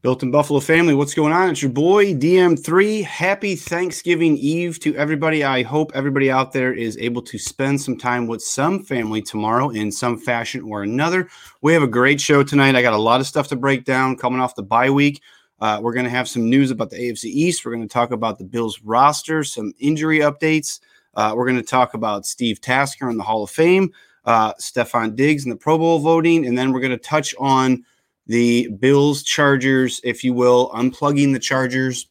Built in Buffalo family, what's going on? It's your boy DM3. Happy Thanksgiving Eve to everybody. I hope everybody out there is able to spend some time with some family tomorrow in some fashion or another. We have a great show tonight. I got a lot of stuff to break down coming off the bye week. Uh, we're going to have some news about the AFC East. We're going to talk about the Bills roster, some injury updates. Uh, we're going to talk about Steve Tasker in the Hall of Fame, uh, Stefon Diggs in the Pro Bowl voting, and then we're going to touch on the Bills Chargers, if you will, unplugging the Chargers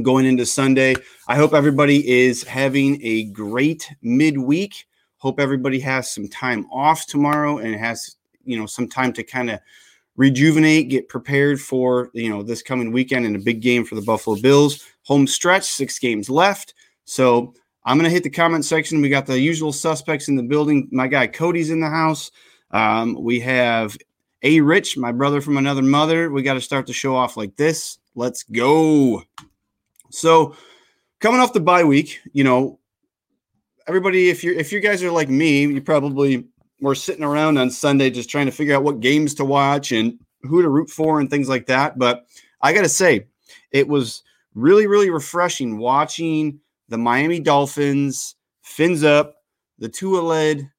going into Sunday. I hope everybody is having a great midweek. Hope everybody has some time off tomorrow and has, you know, some time to kind of rejuvenate, get prepared for, you know, this coming weekend and a big game for the Buffalo Bills. Home stretch, six games left. So I'm going to hit the comment section. We got the usual suspects in the building. My guy Cody's in the house. Um, we have A Rich, my brother from another mother. We got to start the show off like this. Let's go. So, coming off the bye week, you know, everybody, if you're if you guys are like me, you probably were sitting around on Sunday just trying to figure out what games to watch and who to root for and things like that. But I got to say, it was really, really refreshing watching the Miami Dolphins fins up the Tua led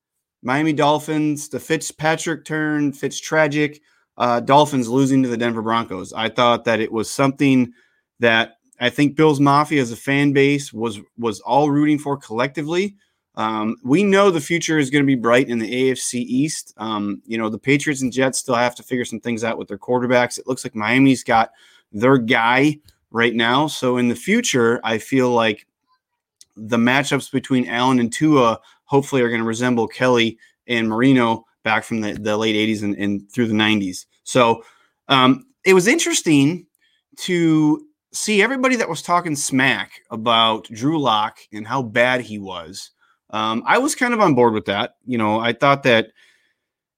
Miami Dolphins, the Fitzpatrick turn, Fitz tragic uh, Dolphins losing to the Denver Broncos. I thought that it was something that I think Bills Mafia as a fan base was was all rooting for collectively. Um, we know the future is going to be bright in the AFC East. Um, you know, the Patriots and Jets still have to figure some things out with their quarterbacks. It looks like Miami's got their guy right now. So in the future, I feel like the matchups between Allen and Tua hopefully are going to resemble Kelly and Marino back from the, the late 80s and, and through the 90s. So um, it was interesting to see everybody that was talking smack about Drew Lock and how bad he was um, I was kind of on board with that. You know, I thought that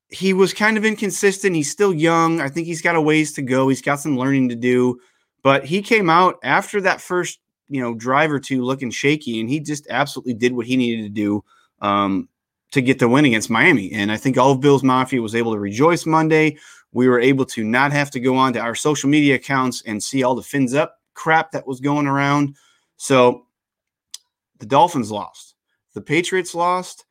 he was kind of inconsistent. He's still young. I think he's got a ways to go. He's got some learning to do. But he came out after that first, you know, drive or two looking shaky, and he just absolutely did what he needed to do um, to get the win against Miami. And I think all of Bills Mafia was able to rejoice Monday. We were able to not have to go on to our social media accounts and see all the fins up crap that was going around. So the Dolphins lost the Patriots lost,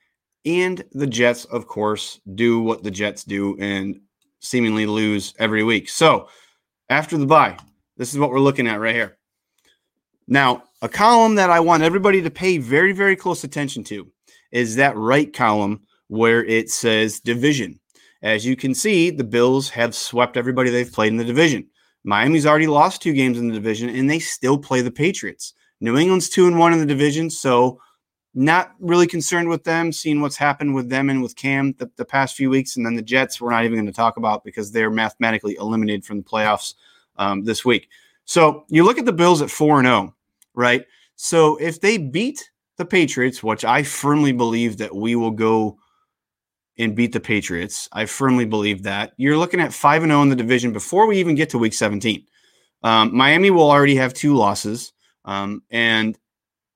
and the Jets, of course, do what the Jets do and seemingly lose every week. So after the bye, this is what we're looking at right here. Now, a column that I want everybody to pay very, very close attention to is that right column where it says division. As you can see, the Bills have swept everybody they've played in the division. Miami's already lost two games in the division, and they still play the Patriots. New England's two and one in the division, so not really concerned with them, seeing what's happened with them and with Cam the, the past few weeks. And then the Jets, we're not even going to talk about because they're mathematically eliminated from the playoffs um, this week. So you look at the Bills at 4 and 0, right? So if they beat the Patriots, which I firmly believe that we will go and beat the Patriots, I firmly believe that you're looking at 5 and 0 in the division before we even get to week 17. Um, Miami will already have two losses. Um, and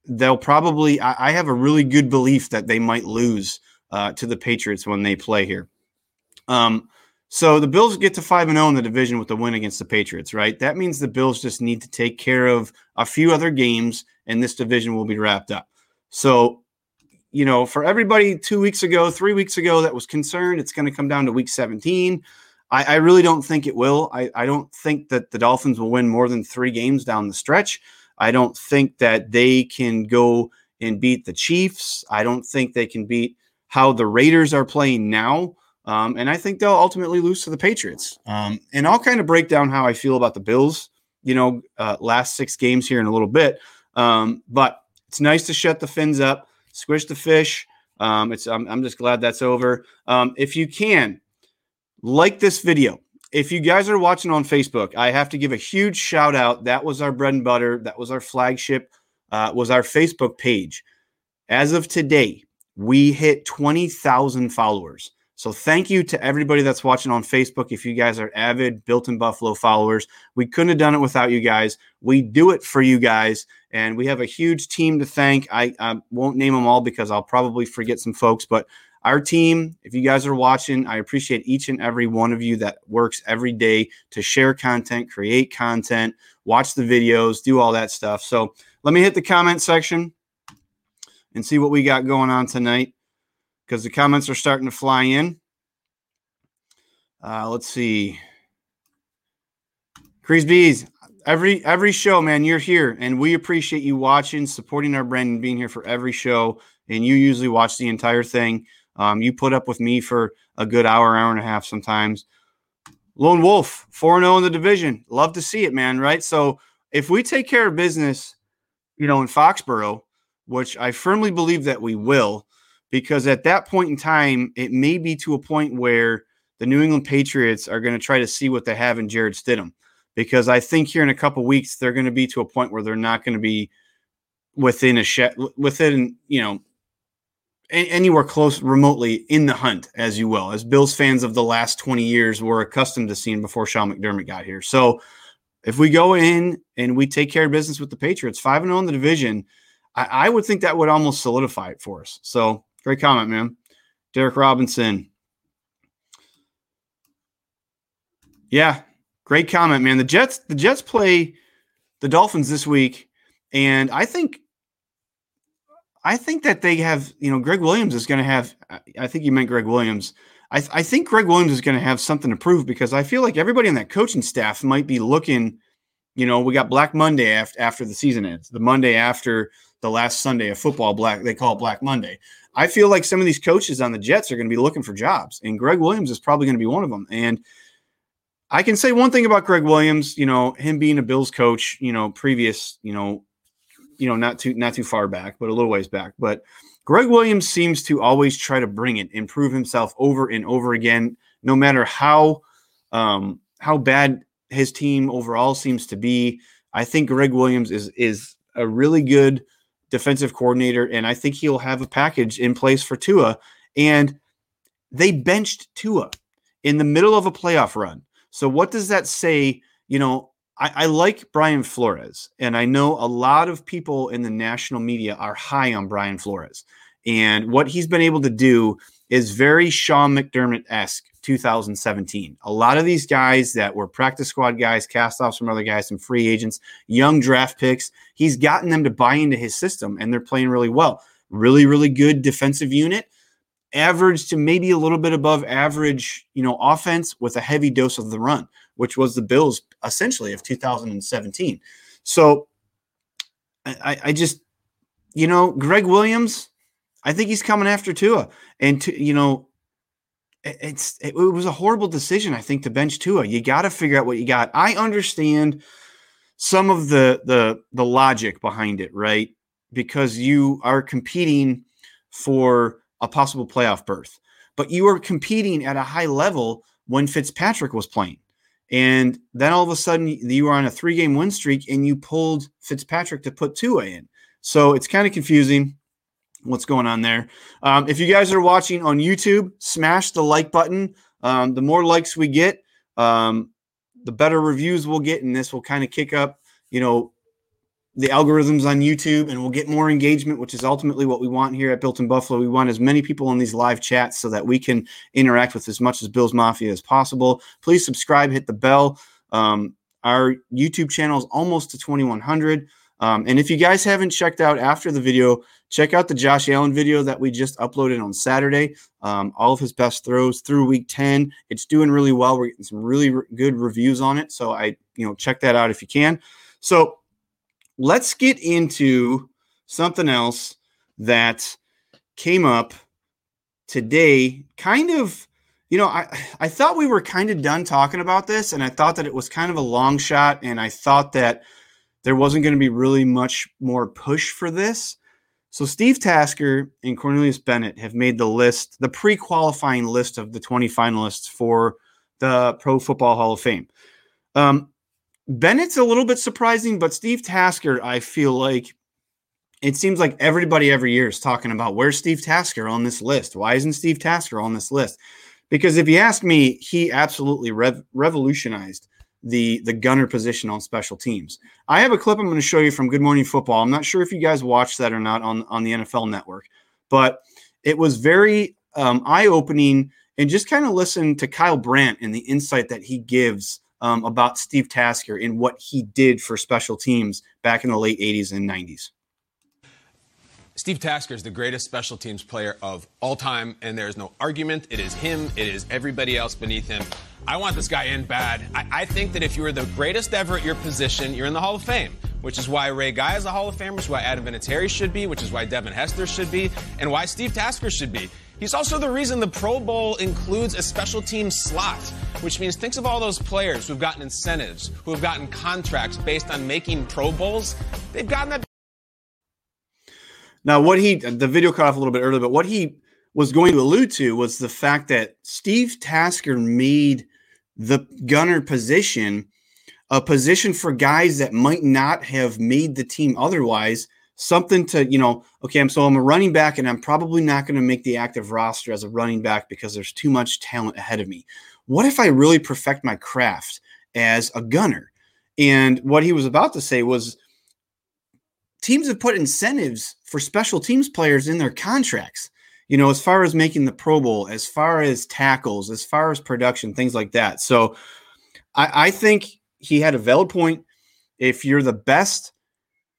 they'll probably. I, I, have a really good belief that they might lose uh, to the Patriots when they play here. Um, so the Bills get to five and zero oh in the division with the win against the Patriots. Right, that means the Bills just need to take care of a few other games, and this division will be wrapped up. So. You know, for everybody two weeks ago, three weeks ago that was concerned, it's going to come down to week 17. I, I, really don't think it will. I, I, don't think that the Dolphins will win more than three games down the stretch. I don't think that they can go and beat the Chiefs. I don't think they can beat how the Raiders are playing now. Um, and I think they'll ultimately lose to the Patriots. Um, and I'll kind of break down how I feel about the Bills, you know, uh, last six games here in a little bit. Um, but it's nice to shut the fins up, squish the fish. Um, it's I'm, I'm, just glad that's over. Um, if you can, like this video if you guys are watching on Facebook, I have to give a huge shout out. That was our bread and butter. That was our flagship. Uh, was our Facebook page. As of today, we hit twenty thousand followers. So thank you to everybody that's watching on Facebook. If you guys are avid Built in Buffalo followers, we couldn't have done it without you guys. We do it for you guys, and we have a huge team to thank. I, I won't name them all because I'll probably forget some folks, but our team, if you guys are watching, I appreciate each and every one of you that works every day to share content, create content, watch the videos, do all that stuff. So let me hit the comment section and see what we got going on tonight because the comments are starting to fly in. Uh, let's see. Crease Bees, every every show, man, you're here, and we appreciate you watching, supporting our brand, and being here for every show. And you usually watch the entire thing. Um, you put up with me for a good hour, hour and a half sometimes. Lone Wolf, 4 0 in the division. Love to see it, man. Right. So if we take care of business, you know, in Foxborough, which I firmly believe that we will, because at that point in time, it may be to a point where the New England Patriots are going to try to see what they have in Jarrett Stidham. Because I think here in a couple weeks, they're going to be to a point where they're not going to be within a shed, within, you know, anywhere close remotely in the hunt, as you will, as Bills fans of the last 20 years were accustomed to seeing before Sean McDermott got here. So if we go in and we take care of business with the Patriots, 5 and 0 in the division, I, I, would think that would almost solidify it for us. So great comment, man. Derek Robinson. Yeah, great comment, man. The Jets, the Jets play the Dolphins this week, and I think I think that they have, you know, Gregg Williams is going to have, I think you meant Gregg Williams. I, I think Gregg Williams is going to have something to prove because I feel like everybody on that coaching staff might be looking, you know, we got Black Monday after, after the season ends, the Monday after the last Sunday of football, Black, they call it Black Monday. I feel like some of these coaches on the Jets are going to be looking for jobs, and Gregg Williams is probably going to be one of them. And I can say one thing about Gregg Williams, you know, him being a Bills coach, you know, previous, you know, you know, not too not too far back, but a little ways back. But Gregg Williams seems to always try to bring it, improve himself over and over again, no matter how um, how bad his team overall seems to be. I think Gregg Williams is is a really good defensive coordinator, and I think he'll have a package in place for Tua. And they benched Tua in the middle of a playoff run. So what does that say? You know, I, I, like Brian Flores, and I know a lot of people in the national media are high on Brian Flores. And what he's been able to do is very Sean McDermott esque 2017. A lot of these guys that were practice squad guys, cast offs from other guys, some free agents, young draft picks, he's gotten them to buy into his system and they're playing really well. Really, really good defensive unit, average to maybe a little bit above average, you know, offense with a heavy dose of the run which was the Bills essentially of 2017. So I, I just, you know, Gregg Williams, I think he's coming after Tua. And, to, you know, it's it, was a horrible decision, I think, to bench Tua. You got to figure out what you got. I understand some of the the the logic behind it, right? Because you are competing for a possible playoff berth, but you are competing at a high level when Fitzpatrick was playing. And then all of a sudden you were on a three game win streak and you pulled Fitzpatrick to put Tua in. So it's kind of confusing what's going on there. Um, if you guys are watching on YouTube, smash the like button. Um, the more likes we get, um, the better reviews we'll get, and this will kind of kick up, you know, the algorithms on YouTube and we'll get more engagement, which is ultimately what we want here at Built in Buffalo. We want as many people in these live chats so that we can interact with as much as Bills Mafia as possible. Please subscribe, hit the bell. Um, our YouTube channel is almost to 2,100. Um, and if you guys haven't checked out after the video, check out the Josh Allen video that we just uploaded on Saturday. Um, all of his best throws through week 10. It's doing really well. We're getting some really re- good reviews on it. So I, you know, check that out if you can. So let's get into something else that came up today. Kind of, you know, I, I thought we were kind of done talking about this, and I thought that it was kind of a long shot, and I thought that there wasn't going to be really much more push for this. So Steve Tasker and Cornelius Bennett have made the list, the pre-qualifying list of the 20 finalists for the Pro Football Hall of Fame. Um, Bennett's a little bit surprising, but Steve Tasker, I feel like it seems like everybody every year is talking about where's Steve Tasker on this list? Why isn't Steve Tasker on this list? because if you ask me, he absolutely rev- revolutionized the the gunner position on special teams. I have a clip I'm going to show you from Good Morning Football. I'm not sure if you guys watched that or not on on the NFL Network, but it was very um, eye opening and just kind of listen to Kyle Brandt and the insight that he gives um, about Steve Tasker and what he did for special teams back in the late 80s and 90s. Steve Tasker is the greatest special teams player of all time, and there is no argument. It is him, it is everybody else beneath him. I want this guy in bad. I, I, think that if you were the greatest ever at your position, you're in the Hall of Fame, which is why Ray Guy is a Hall of Famer, which is why Adam Vinatieri should be, which is why Devin Hester should be, and why Steve Tasker should be. He's also the reason the Pro Bowl includes a special team slot, which means think of all those players who've gotten incentives, who have gotten contracts based on making Pro Bowls. They've gotten that now, what he the video cut off a little bit earlier, but what he was going to allude to was the fact that Steve Tasker made the gunner position a position for guys that might not have made the team otherwise. Something to, you know, okay, I'm so I'm a running back and I'm probably not going to make the active roster as a running back because there's too much talent ahead of me. What if I really perfect my craft as a gunner? And what he was about to say was teams have put incentives for special teams players in their contracts. You know, as far as making the Pro Bowl, as far as tackles, as far as production, things like that. So I, I think he had a valid point. If you're the best,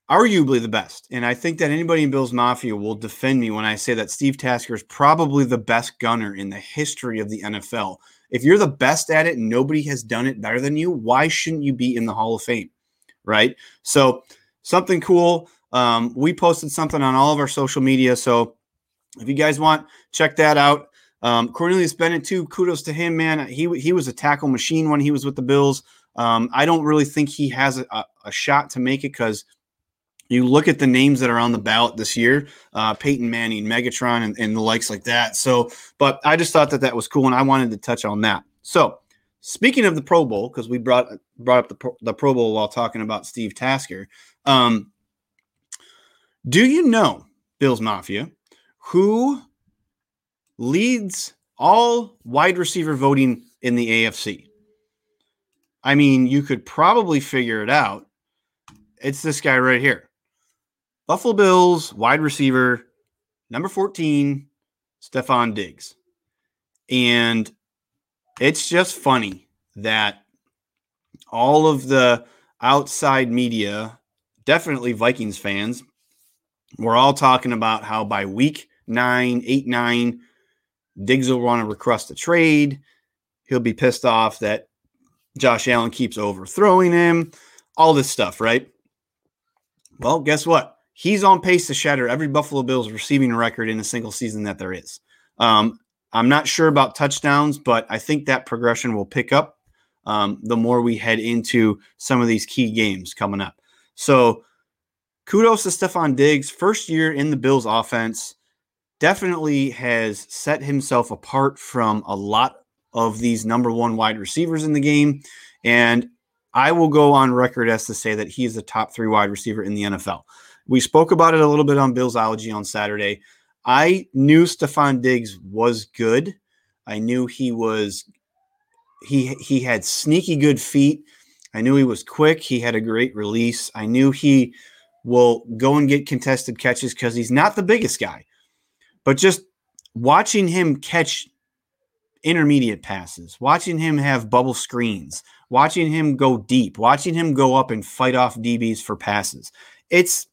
arguably the best, and I think that anybody in Bills Mafia will defend me when I say that Steve Tasker is probably the best gunner in the history of the NFL. If you're the best at it and nobody has done it better than you, why shouldn't you be in the Hall of Fame? Right. So something cool. Um, we posted something on all of our social media. So if you guys want, check that out. Um, Cornelius Bennett, too, kudos to him, man. He, he was a tackle machine when he was with the Bills. Um, I don't really think he has a, a shot to make it because you look at the names that are on the ballot this year uh, Peyton Manning, Megatron, and, and the likes like that. So, but I just thought that that was cool and I wanted to touch on that. So, speaking of the Pro Bowl, because we brought brought up the the Pro Bowl while talking about Steve Tasker, um, do you know, Bills Mafia, who leads all wide receiver voting in the AFC? I mean, you could probably figure it out. It's this guy right here. Buffalo Bills wide receiver, number 14, Stefon Diggs. And it's just funny that all of the outside media, definitely Vikings fans, we're all talking about how by week nine, eight, nine, Diggs will want to request a trade. He'll be pissed off that Josh Allen keeps overthrowing him, all this stuff, right? Well, guess what? He's on pace to shatter every Buffalo Bills receiving record in a single season that there is. Um, I'm not sure about touchdowns, but I think that progression will pick up um, the more we head into some of these key games coming up. So, kudos to Stefon Diggs. First year in the Bills offense, definitely has set himself apart from a lot of these number one wide receivers in the game. And I will go on record as to say that he is the top three wide receiver in the NFL. We spoke about it a little bit on Bill's Billsology on Saturday. I knew Stefon Diggs was good. I knew he was he he had sneaky good feet. I knew he was quick. He had a great release. I knew he will go and get contested catches because he's not the biggest guy. But just watching him catch intermediate passes, watching him have bubble screens, watching him go deep, watching him go up and fight off DBs for passes. It's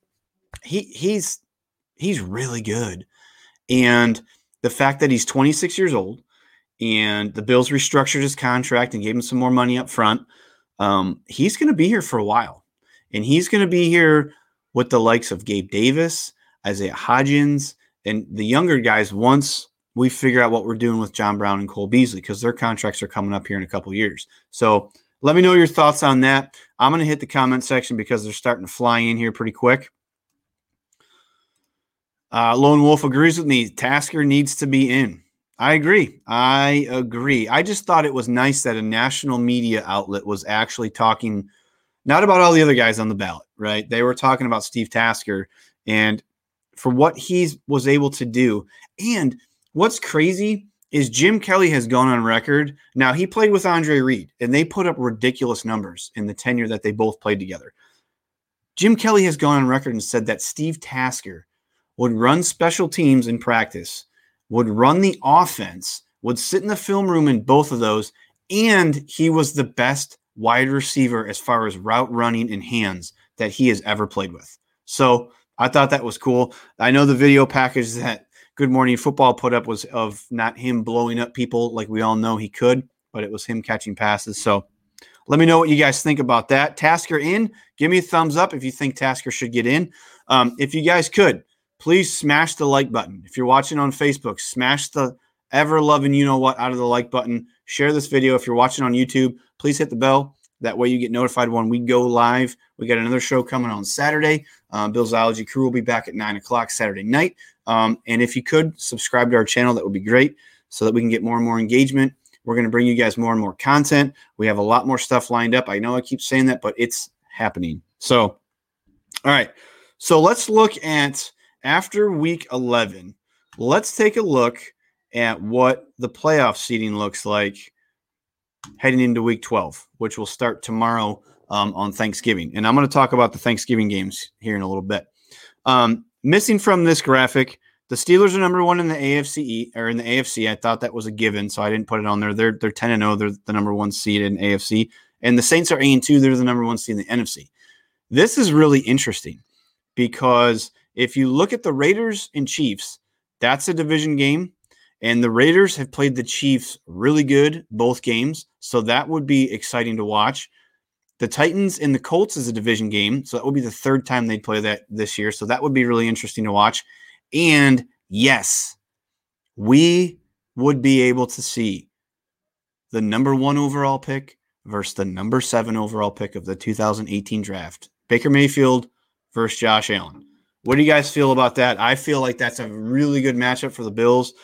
he he's he's really good. And the fact that he's 26 years old and the Bills restructured his contract and gave him some more money up front, um, he's going to be here for a while. And he's going to be here with the likes of Gabe Davis, Isaiah Hodgins, and the younger guys once we figure out what we're doing with John Brown and Cole Beasley because their contracts are coming up here in a couple years. So let me know your thoughts on that. I'm going to hit the comment section because they're starting to fly in here pretty quick. Uh, Lone Wolf agrees with me. Tasker needs to be in. I agree. I agree. I just thought it was nice that a national media outlet was actually talking not about all the other guys on the ballot, right? They were talking about Steve Tasker and for what he was able to do. And what's crazy is Jim Kelly has gone on record. Now he played with Andre Reed, and they put up ridiculous numbers in the tenure that they both played together. Jim Kelly has gone on record and said that Steve Tasker would run special teams in practice, would run the offense, would sit in the film room in both of those, and he was the best wide receiver as far as route running and hands that he has ever played with. So I thought that was cool. I know the video package that Good Morning Football put up was of not him blowing up people like we all know he could, but it was him catching passes. So let me know what you guys think about that. Tasker in, give me a thumbs up if you think Tasker should get in. Um, if you guys could, please smash the like button. If you're watching on Facebook, smash the ever loving you know what out of the like button. Share this video. If you're watching on YouTube, please hit the bell. That way you get notified when we go live. We got another show coming on Saturday. Um, Billsology Crew will be back at nine o'clock Saturday night. Um, and if you could subscribe to our channel, that would be great so that we can get more and more engagement. We're going to bring you guys more and more content. We have a lot more stuff lined up. I know I keep saying that, but it's happening. So, all right. So let's look at after week 11. Let's take a look at what the playoff seating looks like heading into week 12, which will start tomorrow um, on Thanksgiving. And I'm going to talk about the Thanksgiving games here in a little bit. Um, missing from this graphic, the Steelers are number one in the AFC or in the AFC. I thought that was a given, so I didn't put it on there. They're they're 10 and 0. They're the number one seed in AFC. And the Saints are 8 and 2. They're the number one seed in the NFC. This is really interesting because if you look at the Raiders and Chiefs, that's a division game. And the Raiders have played the Chiefs really good both games. So that would be exciting to watch. The Titans and the Colts is a division game. So that would be the third time they'd play that this year. So that would be really interesting to watch. And yes, we would be able to see the number one overall pick versus the number seven overall pick of the 2018 draft. Baker Mayfield versus Josh Allen. What do you guys feel about that? I feel like that's a really good matchup for the Bills.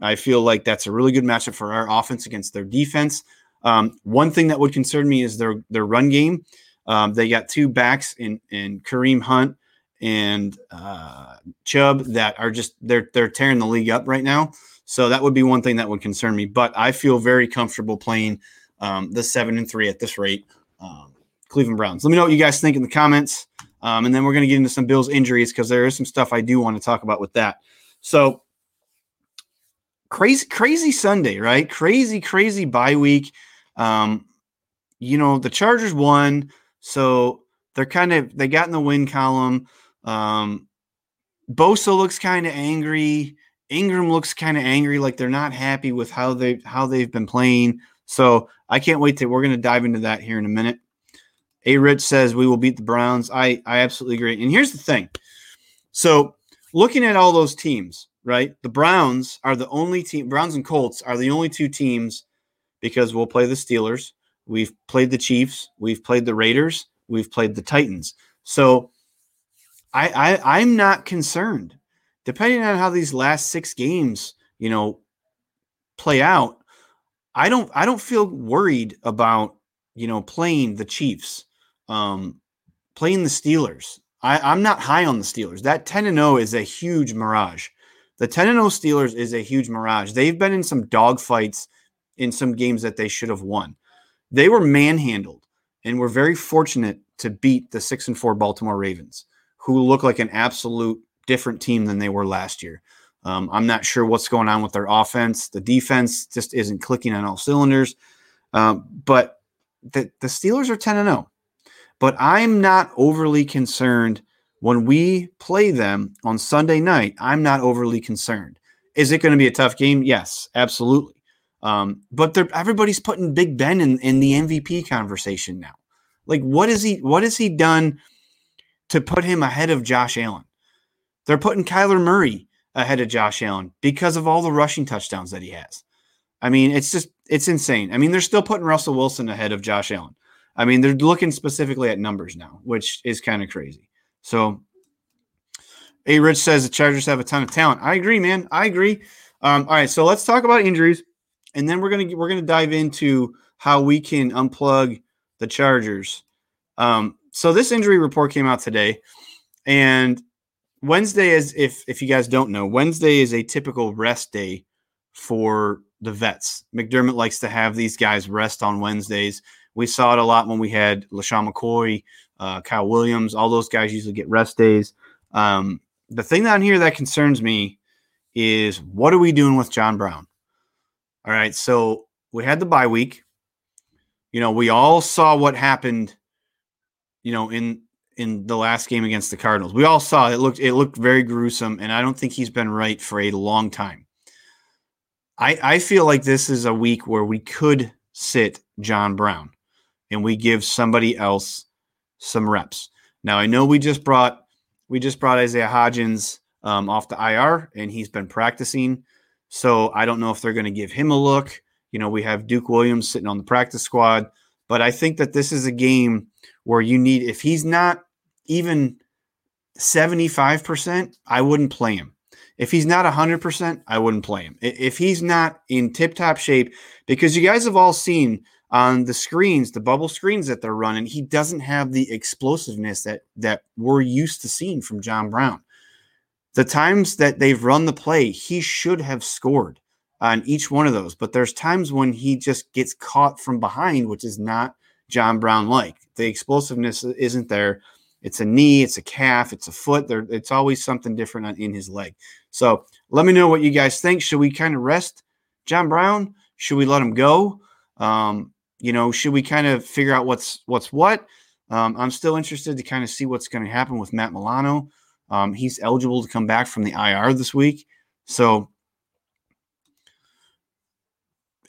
I feel like that's a really good matchup for our offense against their defense. Um, one thing that would concern me is their their run game. Um, they got two backs in in Kareem Hunt and uh, Chubb that are just they're they're tearing the league up right now. So that would be one thing that would concern me. But I feel very comfortable playing um, the seven and three at this rate. Um, Cleveland Browns. Let me know what you guys think in the comments, um, and then we're going to get into some Bills injuries because there is some stuff I do want to talk about with that. So crazy, crazy Sunday, right? Crazy, crazy bye week. Um, you know the Chargers won, so they're kind of they got in the win column. Um, Bosa looks kind of angry. Ingram looks kind of angry, like they're not happy with how they how they've been playing. So I can't wait to we're going to dive into that here in a minute. A Rich says we will beat the Browns. I I absolutely agree. And here's the thing. So looking at all those teams, right? The Browns are the only team. Browns and Colts are the only two teams because we'll play the Steelers. We've played the Chiefs. We've played the Raiders. We've played the Titans. So I, I I'm not concerned. Depending on how these last six games, you know, play out, I don't I don't feel worried about you know playing the Chiefs, um, playing the Steelers. I, I'm not high on the Steelers. That 10 and 0 is a huge mirage. The 10 and 0 Steelers is a huge mirage. They've been in some dogfights in some games that they should have won. They were manhandled and were very fortunate to beat the 6 and 4 Baltimore Ravens who look like an absolute different team than they were last year. Um, I'm not sure what's going on with their offense. The defense just isn't clicking on all cylinders. Um, but the, the Steelers are 10 and 0. But I'm not overly concerned when we play them on Sunday night. I'm not overly concerned. Is it going to be a tough game? Yes, absolutely. Um, but everybody's putting Big Ben in, in the MVP conversation now. Like, what is he? What has he done to put him ahead of Josh Allen. They're putting Kyler Murray ahead of Josh Allen because of all the rushing touchdowns that he has. I mean, it's just it's insane. I mean, they're still putting Russell Wilson ahead of Josh Allen. I mean, they're looking specifically at numbers now, which is kind of crazy. So, A Rich says the Chargers have a ton of talent. I agree, man. I agree. Um, all right, so let's talk about injuries, and then we're gonna we're gonna dive into how we can unplug the Chargers. Um, so this injury report came out today, and Wednesday is if if you guys don't know, Wednesday is a typical rest day for the vets. McDermott likes to have these guys rest on Wednesdays. We saw it a lot when we had LeSean McCoy, uh, Kyle Williams. All those guys usually get rest days. Um, the thing down here that concerns me is what are we doing with John Brown? All right, so we had the bye week. You know, we all saw what happened. You know, in in the last game against the Cardinals, we all saw it looked it looked very gruesome, and I don't think he's been right for a long time. I I feel like this is a week where we could sit John Brown, and we give somebody else some reps. Now I know we just brought we just brought Isaiah Hodgins um, off the IR, and he's been practicing. So I don't know if they're going to give him a look. You know, we have Duke Williams sitting on the practice squad, but I think that this is a game where you need, if he's not even 75%, I wouldn't play him. If he's not 100%, I wouldn't play him. If he's not in tip top shape, because you guys have all seen on the screens, the bubble screens that they're running, he doesn't have the explosiveness that that we're used to seeing from John Brown the times that they've run the play, he should have scored on each one of those. But there's times when he just gets caught from behind, which is not John Brown like. The explosiveness isn't there. It's a knee, it's a calf, it's a foot. There, it's always something different in his leg. So let me know what you guys think. Should we kind of rest John Brown? Should we let him go? Um, you know, should we kind of figure out what's what's what? Um, I'm still interested to kind of see what's going to happen with Matt Milano. Um, he's eligible to come back from the IR this week. So,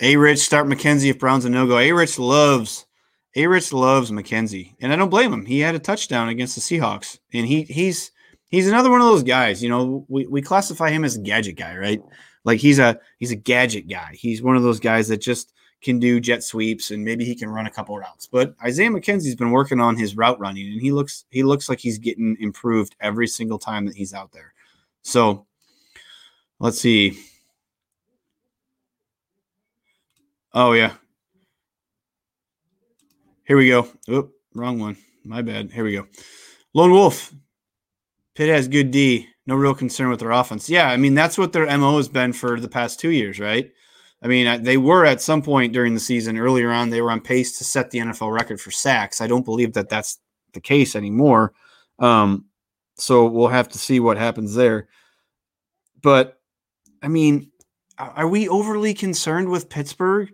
A Rich, start McKenzie if Brown's a no go. A Rich loves. A Rich loves McKenzie, and I don't blame him. He had a touchdown against the Seahawks, and he he's he's another one of those guys. You know, we, we classify him as a gadget guy, right? Like he's a he's a gadget guy. He's one of those guys that just can do jet sweeps and maybe he can run a couple routes. But Isaiah McKenzie's been working on his route running and he looks he looks like he's getting improved every single time that he's out there. So let's see. Oh yeah. Here we go. Oop, wrong one. My bad. Here we go. Lone Wolf. Pitt has good D. No real concern with their offense. Yeah, I mean that's what their MO has been for the past two years, right? I mean, they were at some point during the season earlier on, they were on pace to set the NFL record for sacks. I don't believe that that's the case anymore. Um, so we'll have to see what happens there. But I mean, are we overly concerned with Pittsburgh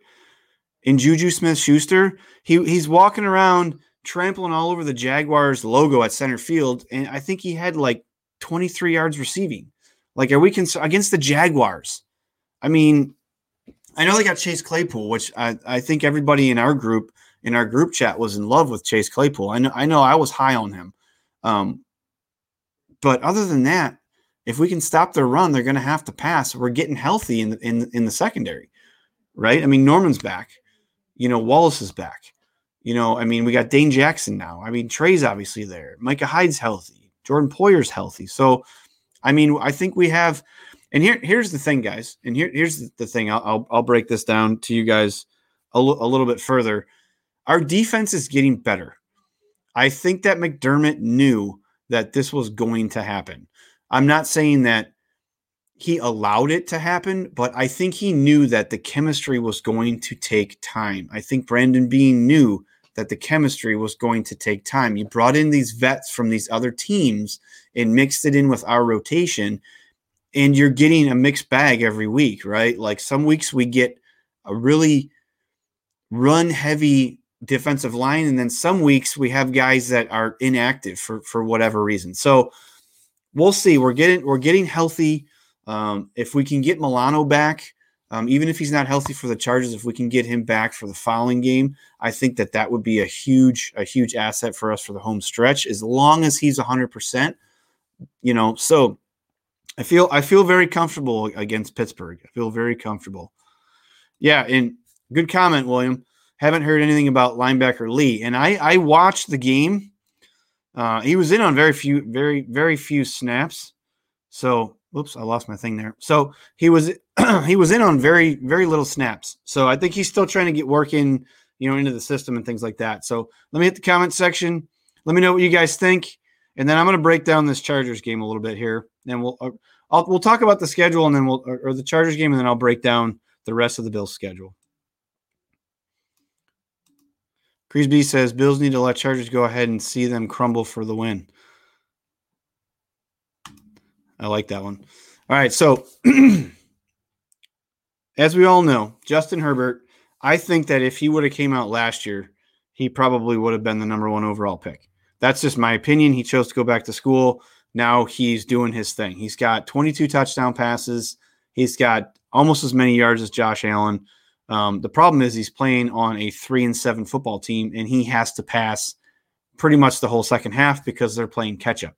and Juju Smith Schuster? He, he's walking around trampling all over the Jaguars logo at center field. And I think he had like 23 yards receiving. Like, are we concerned against the Jaguars? I mean, I know they got Chase Claypool, which I, I think everybody in our group in our group chat was in love with Chase Claypool. I know I know I was high on him. Um, but other than that, if we can stop their run, they're going to have to pass. We're getting healthy in the, in in the secondary, right? I mean, Norman's back. You know, Wallace is back. You know, I mean, we got Dane Jackson now. I mean, Trey's obviously there. Micah Hyde's healthy. Jordan Poyer's healthy. So, I mean, I think we have and here, here's the thing, guys. And here, here's the thing. I'll, I'll, I'll break this down to you guys a, l- a little bit further. Our defense is getting better. I think that McDermott knew that this was going to happen. I'm not saying that he allowed it to happen, but I think he knew that the chemistry was going to take time. I think Brandon Beane knew that the chemistry was going to take time. You brought in these vets from these other teams and mixed it in with our rotation and you're getting a mixed bag every week, right? Like some weeks we get a really run heavy defensive line, and then some weeks we have guys that are inactive for for whatever reason. So we'll see. We're getting we're getting healthy. Um, if we can get Milano back, um, even if he's not healthy for the Chargers, if we can get him back for the following game, I think that that would be a huge a huge asset for us for the home stretch. As long as he's hundred percent, you know. So I feel I feel very comfortable against Pittsburgh. I feel very comfortable. Yeah, and good comment, William. Haven't heard anything about linebacker Lee, and I I watched the game. Uh, he was in on very few, very very few snaps. So, whoops, I lost my thing there. So he was he was in on very very little snaps. So I think he's still trying to get working, you know, into the system and things like that. So let me hit the comment section. Let me know what you guys think, and then I'm going to break down this Chargers game a little bit here and we'll uh, I'll, we'll talk about the schedule and then we'll or, or, the Chargers game and then I'll break down the rest of the Bills' schedule. Creasby says Bills need to let Chargers go ahead and see them crumble for the win. I like that one. All right, so as we all know, Justin Herbert, I think that if he would have came out last year, he probably would have been the number one overall pick. That's just my opinion. He chose to go back to school. Now he's doing his thing. He's got 22 touchdown passes. He's got almost as many yards as Josh Allen. Um, the problem is he's playing on a three and seven football team, and he has to pass pretty much the whole second half because they're playing catch up.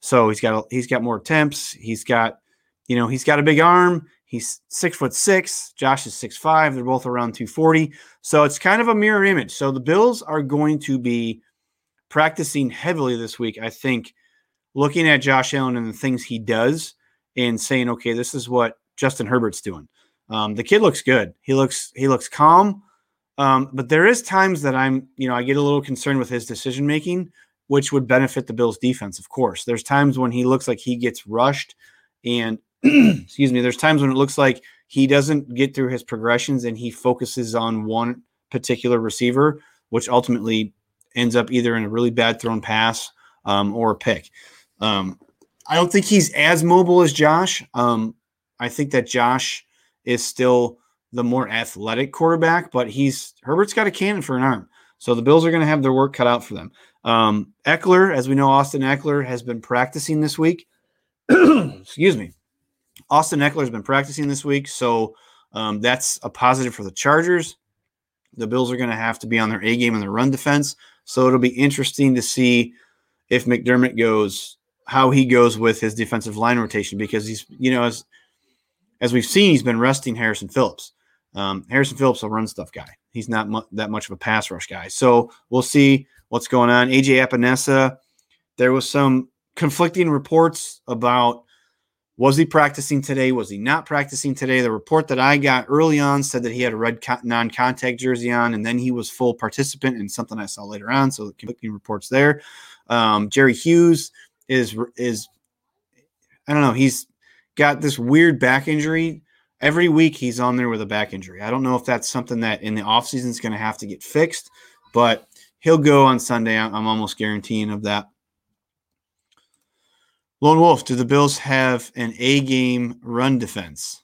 So he's got he's got more attempts. He's got, you know, he's got a big arm. He's six foot six. Josh is six five. They're both around 240. So it's kind of a mirror image. So the Bills are going to be practicing heavily this week, I think, looking at Josh Allen and the things he does and saying, okay, this is what Justin Herbert's doing. Um, the kid looks good. He looks he looks calm. Um, but there is times that I'm, you know, I get a little concerned with his decision making, which would benefit the Bills defense, of course. There's times when he looks like he gets rushed and excuse me, there's times when it looks like he doesn't get through his progressions and he focuses on one particular receiver, which ultimately ends up either in a really bad thrown pass um, or a pick. Um, I don't think he's as mobile as Josh. Um, I think that Josh is still the more athletic quarterback, but he's Herbert's got a cannon for an arm. So the Bills are going to have their work cut out for them. Um, Ekeler, as we know, Austin Ekeler has been practicing this week. Excuse me. Austin Ekeler has been practicing this week, so um, that's a positive for the Chargers. The Bills are going to have to be on their A game in the run defense, so it'll be interesting to see if McDermott goes how he goes with his defensive line rotation because he's you know as as we've seen he's been resting Harrison Phillips. Um, Harrison Phillips a run stuff guy. He's not mu- that much of a pass rush guy. So we'll see what's going on. AJ Epenesa, there was some conflicting reports about was he practicing today? Was he not practicing today? The report that I got early on said that he had a red co- non contact jersey on, and then he was full participant in something I saw later on. So conflicting reports there. Um, Jerry Hughes is, is, I don't know, he's got this weird back injury. Every week he's on there with a back injury. I don't know if that's something that in the offseason is going to have to get fixed, but he'll go on Sunday. I'm almost guaranteeing of that. Lone Wolf, do the Bills have an A game run defense?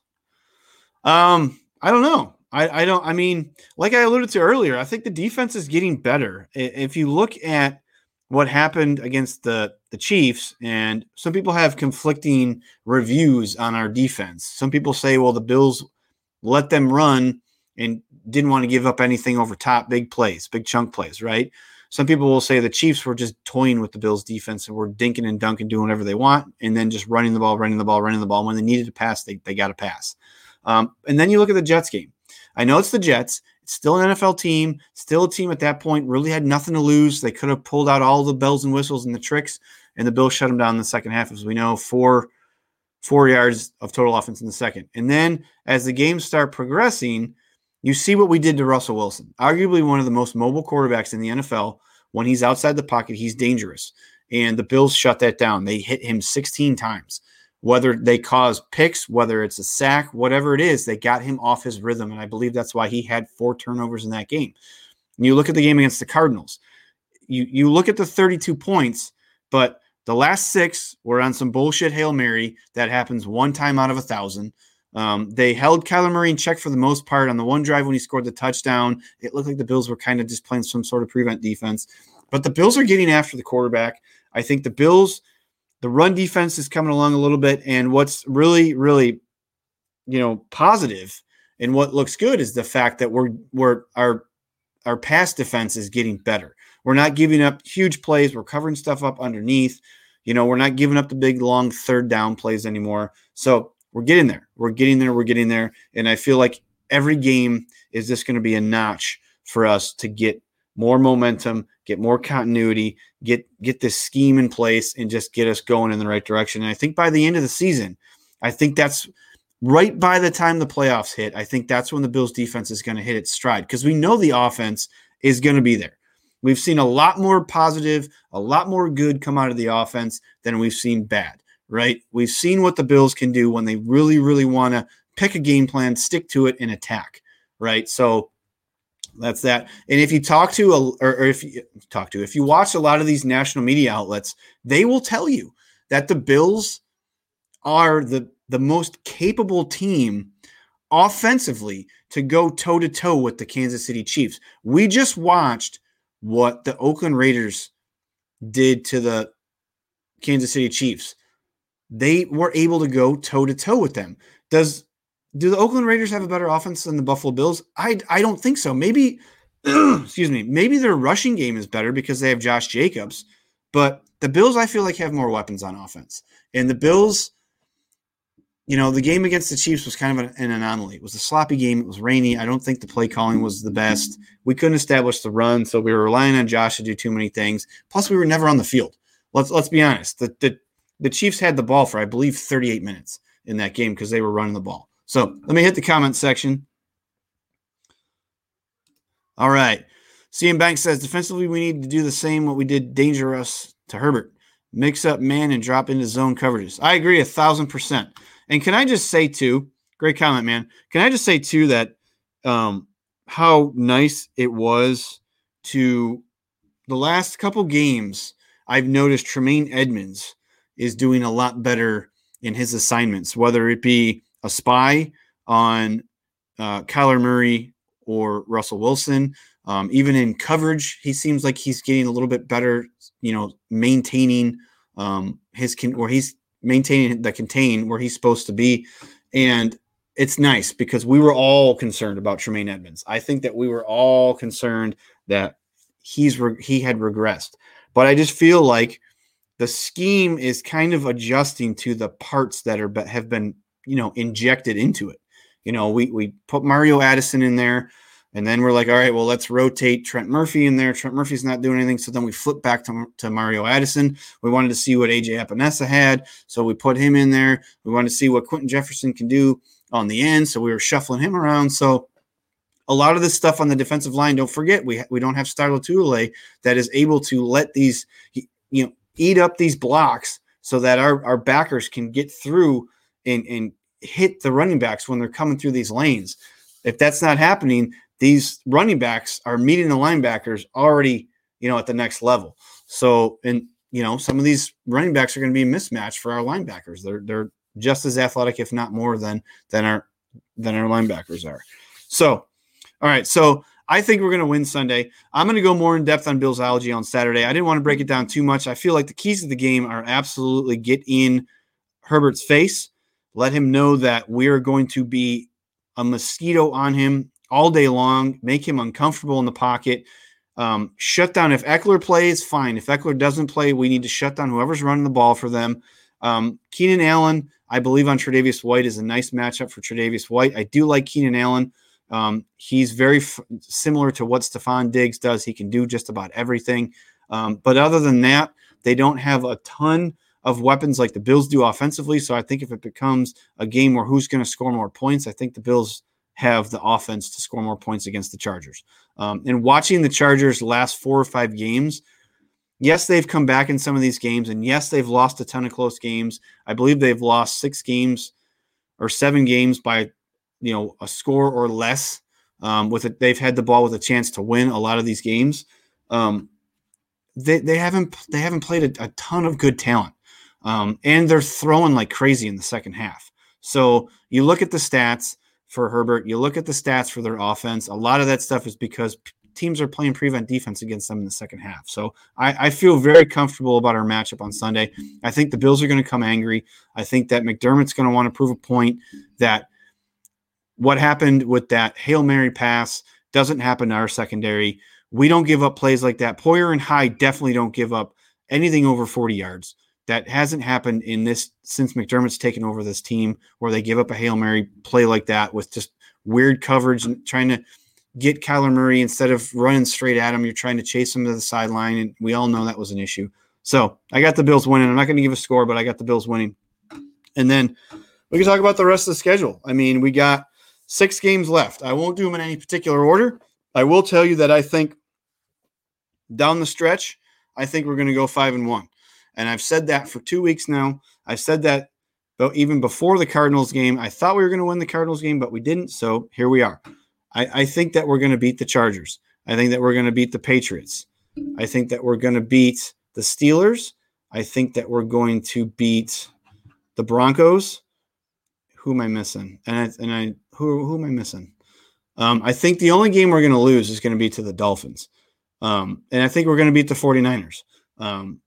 Um, I don't know. I, I don't, I mean, like I alluded to earlier, I think the defense is getting better. If you look at what happened against the, the Chiefs, and some people have conflicting reviews on our defense. Some people say, well, the Bills let them run and didn't want to give up anything over top, big plays, big chunk plays, right? Some people will say the Chiefs were just toying with the Bills defense and were dinking and dunking, doing whatever they want, and then just running the ball, running the ball, running the ball. When they needed to pass, they, they got to pass. Um, and then you look at the Jets game. I know it's the Jets. Still an NFL team, still a team at that point, really had nothing to lose. They could have pulled out all the bells and whistles and the tricks, and the Bills shut them down in the second half, as we know, four four yards of total offense in the second. And then as the games start progressing, you see what we did to Russell Wilson, arguably one of the most mobile quarterbacks in the NFL. When he's outside the pocket, he's dangerous. And the Bills shut that down. They hit him 16 times. Whether they cause picks, whether it's a sack, whatever it is, they got him off his rhythm. And I believe that's why he had four turnovers in that game. And you look at the game against the Cardinals. You you look at the 32 points, but the last six were on some bullshit Hail Mary that happens one time out of a thousand. Um, they held Kyler Murray in check for the most part on the one drive when he scored the touchdown. It looked like the Bills were kind of just playing some sort of prevent defense, but the Bills are getting after the quarterback. I think the Bills, the run defense is coming along a little bit, and what's really, really, you know, positive and what looks good is the fact that we're we're our our pass defense is getting better. We're not giving up huge plays. We're covering stuff up underneath. You know, we're not giving up the big long third down plays anymore. So we're getting there. We're getting there. We're getting there. And I feel like every game is just going to be a notch for us to get more momentum, get more continuity, get get this scheme in place, and just get us going in the right direction. And I think by the end of the season, I think that's right by the time the playoffs hit. I think that's when the Bills defense is going to hit its stride because we know the offense is going to be there. We've seen a lot more positive, a lot more good come out of the offense than we've seen bad right? We've seen what the Bills can do when they really, really want to pick a game plan, stick to it, and attack. Right. So that's that. And if you talk to a, or, if you talk to, if you watch a lot of these national media outlets, they will tell you that the Bills are the the most capable team offensively to go toe to toe with the Kansas City Chiefs. We just watched what the Oakland Raiders did to the Kansas City Chiefs. They were able to go toe to toe with them. Does do the Oakland Raiders have a better offense than the Buffalo Bills? I I don't think so. Maybe excuse me, maybe their rushing game is better because they have Josh Jacobs, but the Bills I feel like have more weapons on offense. And the Bills you know, the game against the Chiefs was kind of an anomaly. It was a sloppy game. It was rainy. I don't think the play calling was the best. We couldn't establish the run, so we were relying on Josh to do too many things. Plus, we were never on the field. Let's let's be honest. The the, the Chiefs had the ball for I believe 38 minutes in that game because they were running the ball. So let me hit the comment section. All right. CM Bank says defensively, we need to do the same what we did dangerous to Herbert. Mix up man and drop into zone coverages. I agree a thousand percent. And can I just say too, great comment, man. Can I just say too that um, how nice it was to the last couple games. I've noticed Tremaine Edmunds is doing a lot better in his assignments, whether it be a spy on uh, Kyler Murray or Russell Wilson. Um, even in coverage, he seems like he's getting a little bit better. You know, maintaining um, his con- or he's maintaining the contain where he's supposed to be. And it's nice because we were all concerned about Tremaine Edmunds. I think that we were all concerned that he's re- he had regressed. But I just feel like the scheme is kind of adjusting to the parts that are but have been, you know, injected into it. You know, we we put Mario Addison in there and then we're like, all right, well, let's rotate Trent Murphy in there. Trent Murphy's not doing anything. So then we flip back to, to Mario Addison. We wanted to see what AJ Epenesa had. So we put him in there. We wanted to see what Quinton Jefferson can do on the end. So we were shuffling him around. So a lot of this stuff on the defensive line, don't forget, we, we don't have Star Lotulelei that is able to let these, you know, eat up these blocks so that our, our backers can get through and, and hit the running backs when they're coming through these lanes. If that's not happening, these running backs are meeting the linebackers already, you know, at the next level. So, and you know, some of these running backs are going to be a mismatch for our linebackers. They're they're just as athletic, if not more, than than our than our linebackers are. So, all right. So I think we're going to win Sunday. I'm going to go more in depth on Billsology on Saturday. I didn't want to break it down too much. I feel like the keys of the game are absolutely get in Herbert's face, let him know that we are going to be a mosquito on him all day long, make him uncomfortable in the pocket. Um, shut down if Ekeler plays, fine. If Ekeler doesn't play, we need to shut down whoever's running the ball for them. Um, Keenan Allen, I believe on Tre'Davious White is a nice matchup for Tre'Davious White. I do like Keenan Allen. Um, he's very f- similar to what Stefon Diggs does. He can do just about everything. Um, but other than that, they don't have a ton of weapons like the Bills do offensively. So I think if it becomes a game where who's going to score more points, I think the Bills have the offense to score more points against the Chargers. Um, and watching the Chargers last four or five games, yes, they've come back in some of these games, and yes, they've lost a ton of close games. I believe they've lost six games or seven games by you know a score or less. Um, with it, they've had the ball with a chance to win a lot of these games. Um, they they haven't they haven't played a, a ton of good talent, um, and they're throwing like crazy in the second half. So you look at the stats for Herbert. You look at the stats for their offense. A lot of that stuff is because teams are playing prevent defense against them in the second half. So I, I feel very comfortable about our matchup on Sunday. I think the Bills are going to come angry. I think that McDermott's going to want to prove a point that what happened with that Hail Mary pass doesn't happen to our secondary. We don't give up plays like that. Poyer and Hyde definitely don't give up anything over 40 yards. That hasn't happened in this since McDermott's taken over this team, where they give up a hail mary play like that with just weird coverage and trying to get Kyler Murray instead of running straight at him. You're trying to chase him to the sideline, and we all know that was an issue. So I got the Bills winning. I'm not going to give a score, but I got the Bills winning. And then we can talk about the rest of the schedule. I mean, we got six games left. I won't do them in any particular order. I will tell you that I think down the stretch, I think we're going to go five and one. And I've said that for two weeks now. I've said that but even before the Cardinals game, I thought we were going to win the Cardinals game, but we didn't. So here we are. I, I think that we're going to beat the Chargers. I think that we're going to beat the Patriots. I think that we're going to beat the Steelers. I think that we're going to beat the Broncos. Who am I missing? And I, and I who who am I missing? Um, I think the only game we're going to lose is going to be to the Dolphins. Um, and I think we're going to beat the 49ers um,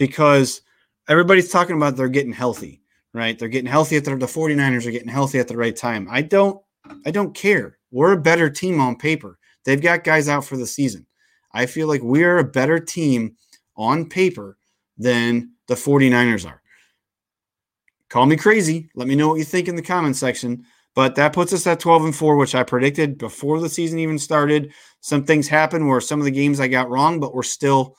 because everybody's talking about they're getting healthy, right? They're getting healthy at the, the 49ers are getting healthy at the right time. I don't, I don't care. We're a better team on paper. They've got guys out for the season. I feel like we're a better team on paper than the 49ers are. Call me crazy. Let me know what you think in the comment section. But that puts us at 12 and 4, which I predicted before the season even started. Some things happened where some of the games I got wrong, but we're still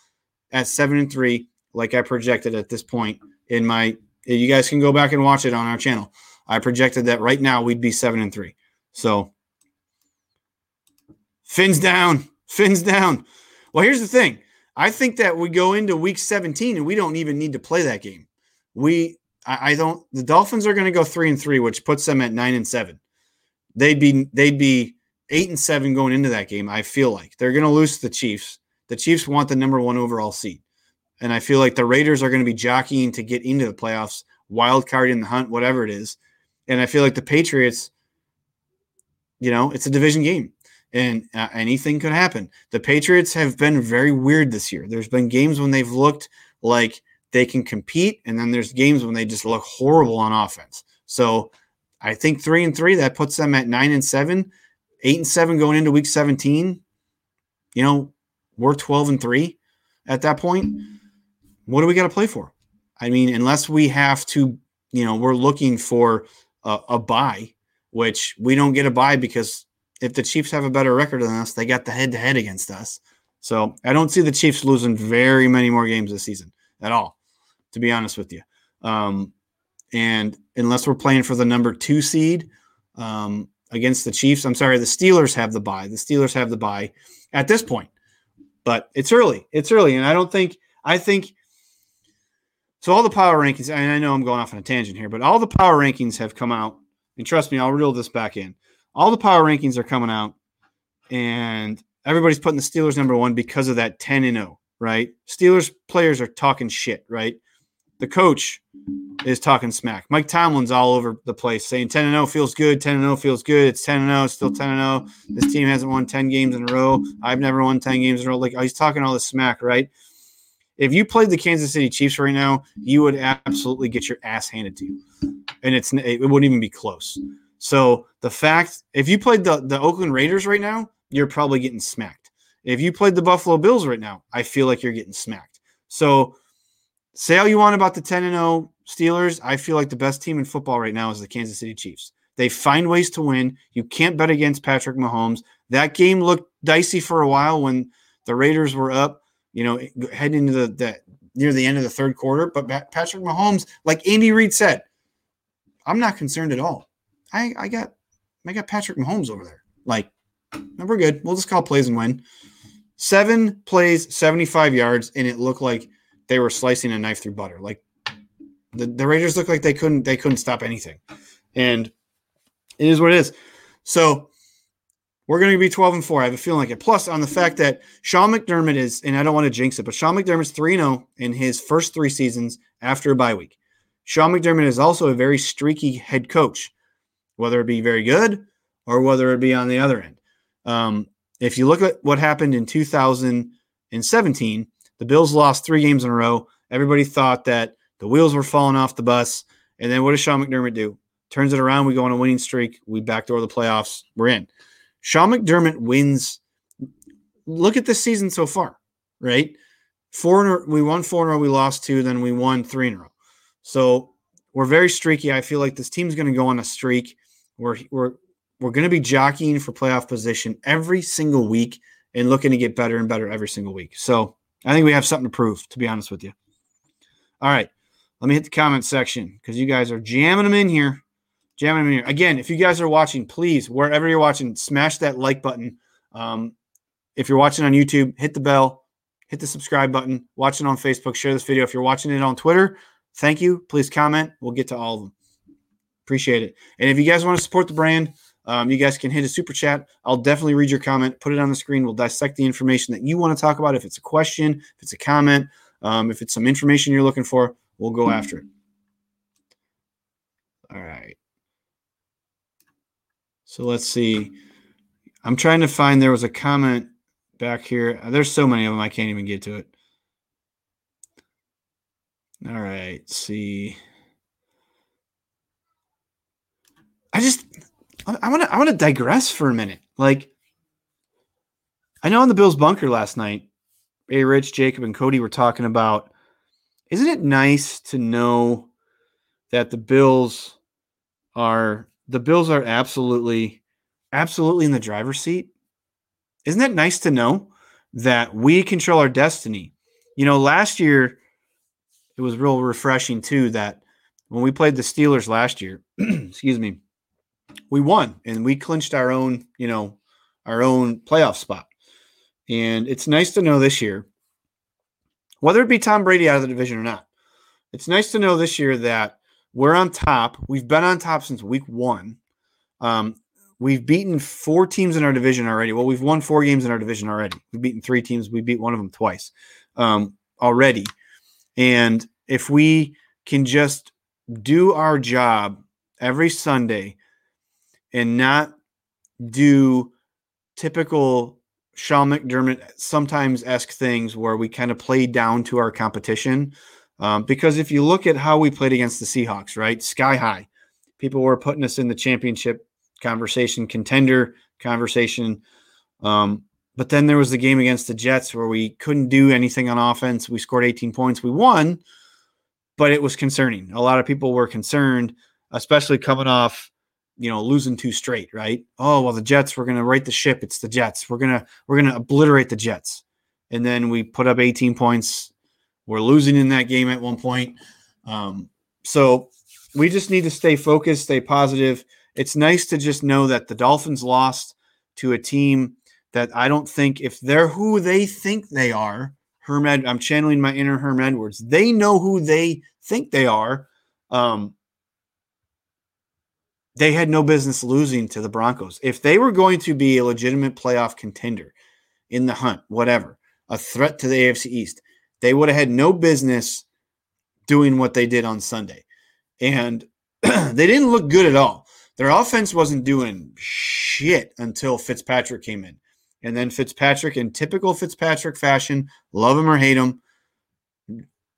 at 7 and 3, like I projected at this point in my. You guys can go back and watch it on our channel. I projected that right now we'd be 7 and 3. So, fins down, fins down. Well, here's the thing I think that we go into week 17 and we don't even need to play that game. We I, I don't. The Dolphins are going to go three and three, which puts them at nine and seven. They'd be they'd be eight and seven going into that game. I feel like they're going to lose the Chiefs. The Chiefs want the number one overall seed, and I feel like the Raiders are going to be jockeying to get into the playoffs, wild card in the hunt, whatever it is. And I feel like the Patriots, you know, it's a division game and uh, anything could happen. The Patriots have been very weird this year. There's been games when they've looked like they can compete, and then there's games when they just look horrible on offense. So I think three and three that puts them at nine and seven, eight and seven going into week 17. You know, we're 12 and three at that point. What do we got to play for? I mean, unless we have to, you know, we're looking for a, a buy, which we don't get a buy because if the Chiefs have a better record than us, they got the head to head against us. So I don't see the Chiefs losing very many more games this season at all to be honest with you. Um, and unless we're playing for the number two seed um, against the Chiefs, I'm sorry, the Steelers have the buy. The Steelers have the buy at this point, but it's early. It's early, and I don't think I think so. All the power rankings, and I know I'm going off on a tangent here, but all the power rankings have come out, and trust me, I'll reel this back in. All the power rankings are coming out, and everybody's putting the Steelers number one because of that 10 and 0, right? Steelers players are talking shit, right? the coach is talking smack. Mike Tomlin's all over the place saying 10 and 0 feels good, 10 and 0 feels good. It's 10 and 0, still 10 and 0. This team hasn't won 10 games in a row. I've never won 10 games in a row. Like he's talking all this smack, right? If you played the Kansas City Chiefs right now, you would absolutely get your ass handed to you. And it's it wouldn't even be close. So the fact if you played the, the Oakland Raiders right now, you're probably getting smacked. If you played the Buffalo Bills right now, I feel like you're getting smacked. So Say all you want about the 10 and 0 Steelers. I feel like the best team in football right now is the Kansas City Chiefs. They find ways to win. You can't bet against Patrick Mahomes. That game looked dicey for a while when the Raiders were up, you know, heading into the, the near the end of the third quarter. But Patrick Mahomes, like Andy Reid said, I'm not concerned at all. I, I got I got Patrick Mahomes over there. Like, we're good. We'll just call plays and win. Seven plays, 75 yards, and it looked like – they were slicing a knife through butter. Like the, the Raiders looked like they couldn't they couldn't stop anything. And it is what it is. So we're going to be 12 and 4. I have a feeling like it. Plus, on the fact that Sean McDermott is, and I don't want to jinx it, but Sean McDermott's 3 0 in his first three seasons after a bye week. Sean McDermott is also a very streaky head coach, whether it be very good or whether it be on the other end. Um, if you look at what happened in 2017, the Bills lost three games in a row. Everybody thought that the wheels were falling off the bus. And then what does Sean McDermott do? Turns it around. We go on a winning streak. We backdoor the playoffs. We're in. Sean McDermott wins. Look at this season so far, right? Four in a, we won four in a row. We lost two. Then we won three in a row. So we're very streaky. I feel like this team's going to go on a streak. We're we're we're going to be jockeying for playoff position every single week and looking to get better and better every single week. So I think we have something to prove, to be honest with you. All right. Let me hit the comment section because you guys are jamming them in here. Jamming here. Again, if you guys are watching, please, wherever you're watching, smash that like button. Um, if you're watching on YouTube, hit the bell, hit the subscribe button, watch it on Facebook, share this video. If you're watching it on Twitter, thank you. Please comment. We'll get to all of them. Appreciate it. And if you guys want to support the brand, um, you guys can hit a super chat. I'll definitely read your comment, put it on the screen. We'll dissect the information that you want to talk about. If it's a question, if it's a comment, um, if it's some information you're looking for, we'll go after it. All right. So let's see. I'm trying to find there was a comment back here. There's so many of them, I can't even get to it. All right, see. I just I want to I want to digress for a minute. Like I know in the Bills bunker last night, A Rich, Jacob, and Cody were talking about isn't it nice to know that the Bills are the Bills are absolutely absolutely in the driver's seat? Isn't that nice to know that we control our destiny? You know, last year it was real refreshing too that when we played the Steelers last year, excuse me, we won and we clinched our own, you know, our own playoff spot. And it's nice to know this year, whether it be Tom Brady out of the division or not, it's nice to know this year that we're on top. We've been on top since week one. Um, we've beaten four teams in our division already. Well, we've won four games in our division already. We've beaten three teams. We beat one of them twice um, already. And if we can just do our job every Sunday and not do typical Sean McDermott sometimes esque things where we kind of play down to our competition. Um, because if you look at how we played against the Seahawks, right, sky high, people were putting us in the championship conversation, contender conversation. Um, but then there was the game against the Jets where we couldn't do anything on offense. We scored 18 points. We won, but it was concerning. A lot of people were concerned, especially coming off you know losing two straight right oh well the jets we're going to right the ship it's the jets we're going to we're going to obliterate the jets and then we put up 18 points we're losing in that game at one point. Um, so we just need to stay focused stay positive. It's nice to just know that the dolphins lost to a team that i don't think if they're who they think they are herm Ed, i'm channeling my inner herm edwards. They know who they think they are. Um, they had no business losing to the Broncos. If they were going to be a legitimate playoff contender in the hunt, whatever, a threat to the AFC East, they would have had no business doing what they did on Sunday. And they didn't look good at all. Their offense wasn't doing shit until Fitzpatrick came in. And then Fitzpatrick, in typical Fitzpatrick fashion, love him or hate him,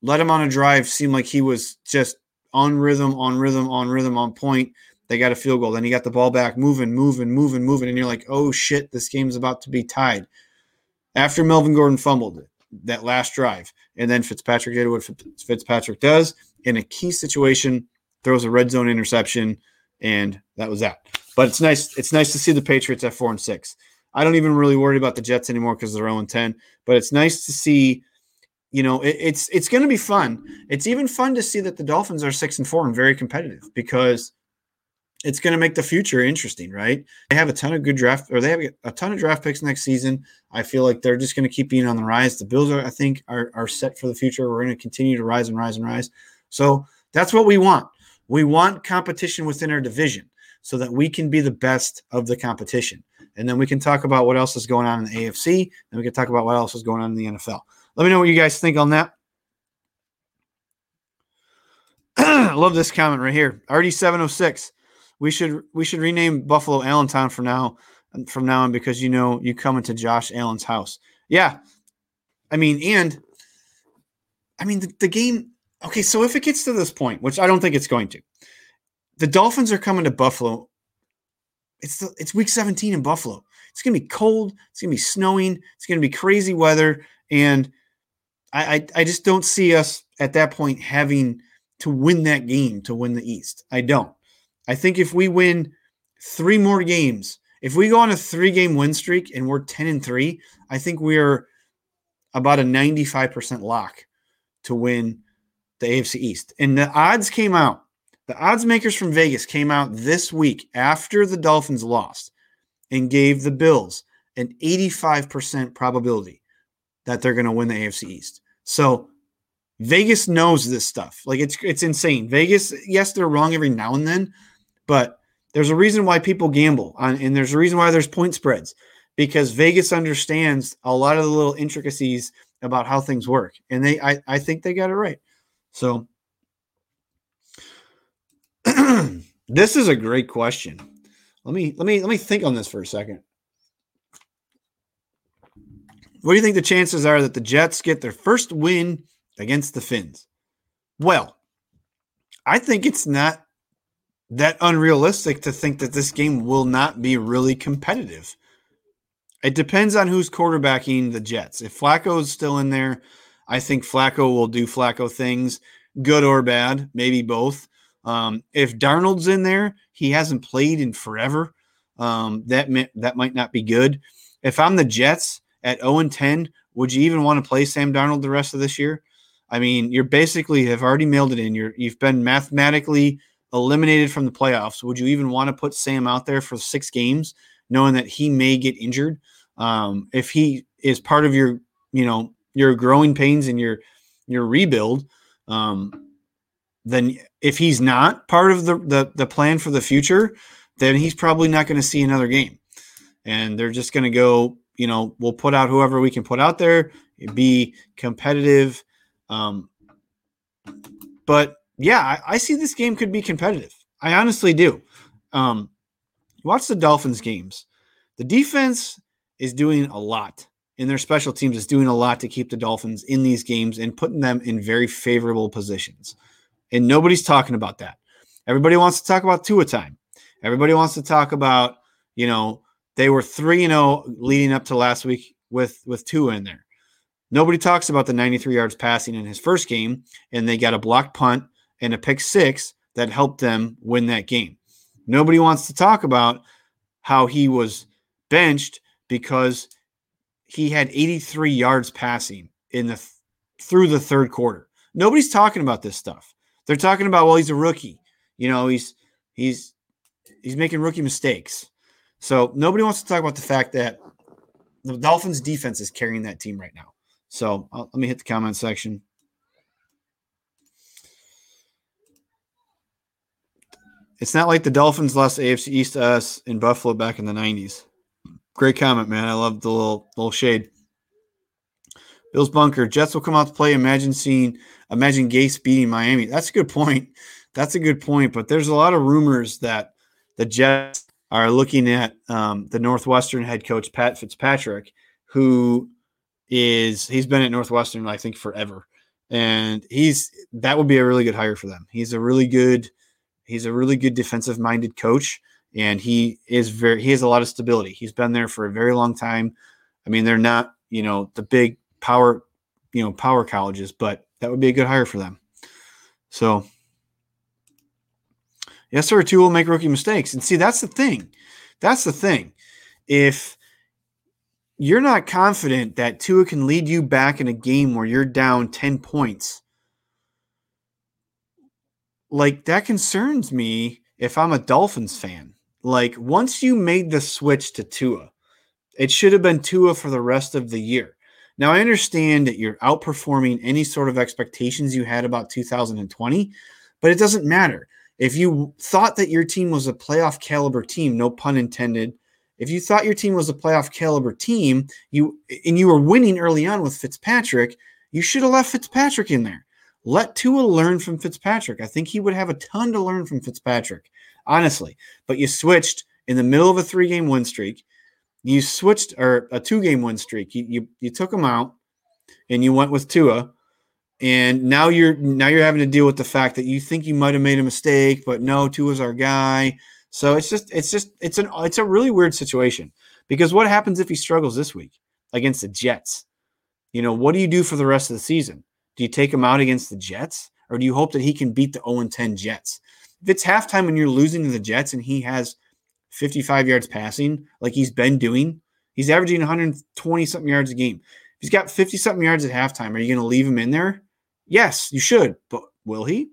let him on a drive seem like he was just on rhythm, on rhythm, on rhythm, on point they got a field goal. Then he got the ball back, moving, moving, moving, moving. And you're like, oh shit, this game's about to be tied. After Melvin Gordon fumbled that last drive, and then Fitzpatrick did what Fitzpatrick does in a key situation, throws a red zone interception, and that was that. But it's nice. It's nice to see the Patriots at four and six. I don't even really worry about the Jets anymore because they're 0 and 10. But it's nice to see, you know, it, it's it's going to be fun. It's even fun to see that the Dolphins are six and four and very competitive because it's going to make the future interesting, right? They have a ton of good draft, or they have a ton of draft picks next season. I feel like they're just going to keep being on the rise. The Bills, are, I think, are, are set for the future. We're going to continue to rise and rise and rise. So that's what we want. We want competition within our division so that we can be the best of the competition. And then we can talk about what else is going on in the AFC, and we can talk about what else is going on in the NFL. Let me know what you guys think on that. I love this comment right here. RD706 we should we should rename Buffalo Allentown from now from now on because you know you come into Josh Allen's house. Yeah, I mean, and I mean the, the game. Okay, so if it gets to this point, which I don't think it's going to, the Dolphins are coming to Buffalo. It's the, it's week 17 in Buffalo. It's gonna be cold. It's gonna be snowing. It's gonna be crazy weather, and I, I, I just don't see us at that point having to win that game to win the East. I don't. I think if we win three more games, if we go on a three game win streak and we're 10 and 3, I think we're about a 95% lock to win the AFC East. And the odds came out. The odds makers from Vegas came out this week after the Dolphins lost and gave the Bills an 85% probability that they're going to win the AFC East. So Vegas knows this stuff. Like it's it's insane. Vegas, yes, they're wrong every now and then, But there's a reason why people gamble on, and there's a reason why there's point spreads because Vegas understands a lot of the little intricacies about how things work. And they, I, I think they got it right. So this is a great question. Let me, let me, let me think on this for a second. What do you think the chances are that the Jets get their first win against the Finns? Well, I think it's not that unrealistic to think that this game will not be really competitive. It depends on who's quarterbacking the Jets. If Flacco is still in there, I think Flacco will do Flacco things, good or bad, maybe both. Um, if Darnold's in there, he hasn't played in forever. Um, that may, that might not be good. If I'm the Jets at 0 and 10, would you even want to play Sam Darnold the rest of this year? I mean, you're basically have already mailed it in. You're you've been mathematically eliminated from the playoffs. Would you even want to put Sam out there for six games, knowing that he may get injured? Um, if he is part of your, you know, your growing pains and your your rebuild, um, then if he's not part of the, the the plan for the future, then he's probably not going to see another game, and they're just going to go. You know, we'll put out whoever we can put out there, be competitive. Um, but yeah, I, I, see this game could be competitive. I honestly do. Um, watch the Dolphins games. The defense is doing a lot, and their special teams is doing a lot to keep the Dolphins in these games and putting them in very favorable positions. And nobody's talking about that. Everybody wants to talk about Tua time. Everybody wants to talk about, you know, they were 3 0 leading up to last week with with Tua in there. Nobody talks about the 93 yards passing in his first game, and they got a blocked punt and a pick six that helped them win that game. Nobody wants to talk about how he was benched because he had 83 yards passing in the through the third quarter. Nobody's talking about this stuff. They're talking about well, he's a rookie. You know, he's he's he's making rookie mistakes. So nobody wants to talk about the fact that the Dolphins defense is carrying that team right now. So uh, let me hit the comment section. It's not like the Dolphins lost AFC East to us in Buffalo back in the 90s. Great comment, man. I love the little little shade. Bill's bunker. Jets will come out to play. Imagine seeing, imagine Gase beating Miami. That's a good point. That's a good point. But there's a lot of rumors that the Jets are looking at um, the Northwestern head coach Pat Fitzpatrick, who is he's been at Northwestern I think forever, and he's that would be a really good hire for them. He's a really good He's a really good defensive minded coach, and he is very he has a lot of stability. He's been there for a very long time. I mean, they're not you know the big power you know power colleges, but that would be a good hire for them. So yes, sir, Tua will make rookie mistakes, and see that's the thing. That's the thing. If you're not confident that Tua can lead you back in a game where you're down 10 points like that concerns me if I'm a Dolphins fan. Like once you made the switch to Tua, it should have been Tua for the rest of the year. Now I understand that you're outperforming any sort of expectations you had about 2020, but it doesn't matter. If you thought that your team was a playoff caliber team, no pun intended, if you thought your team was a playoff caliber team, you and you were winning early on with Fitzpatrick, you should have left Fitzpatrick in there. Let Tua learn from Fitzpatrick. I think he would have a ton to learn from Fitzpatrick, honestly. But you switched in the middle of a three game win streak. You switched or a two game win streak. You, you you took him out and you went with Tua. And now you're now you're having to deal with the fact that you think you might have made a mistake, but no, Tua's our guy. So it's just it's just it's an it's a really weird situation because what happens if he struggles this week against the Jets? You know, what do you do for the rest of the season? Do you take him out against the Jets, or do you hope that he can beat the 0 10 Jets? If it's halftime and you're losing to the Jets and he has 55 yards passing, like he's been doing, he's averaging 120 something yards a game. If he's got 50 something yards at halftime, are you going to leave him in there? Yes, you should, but will he?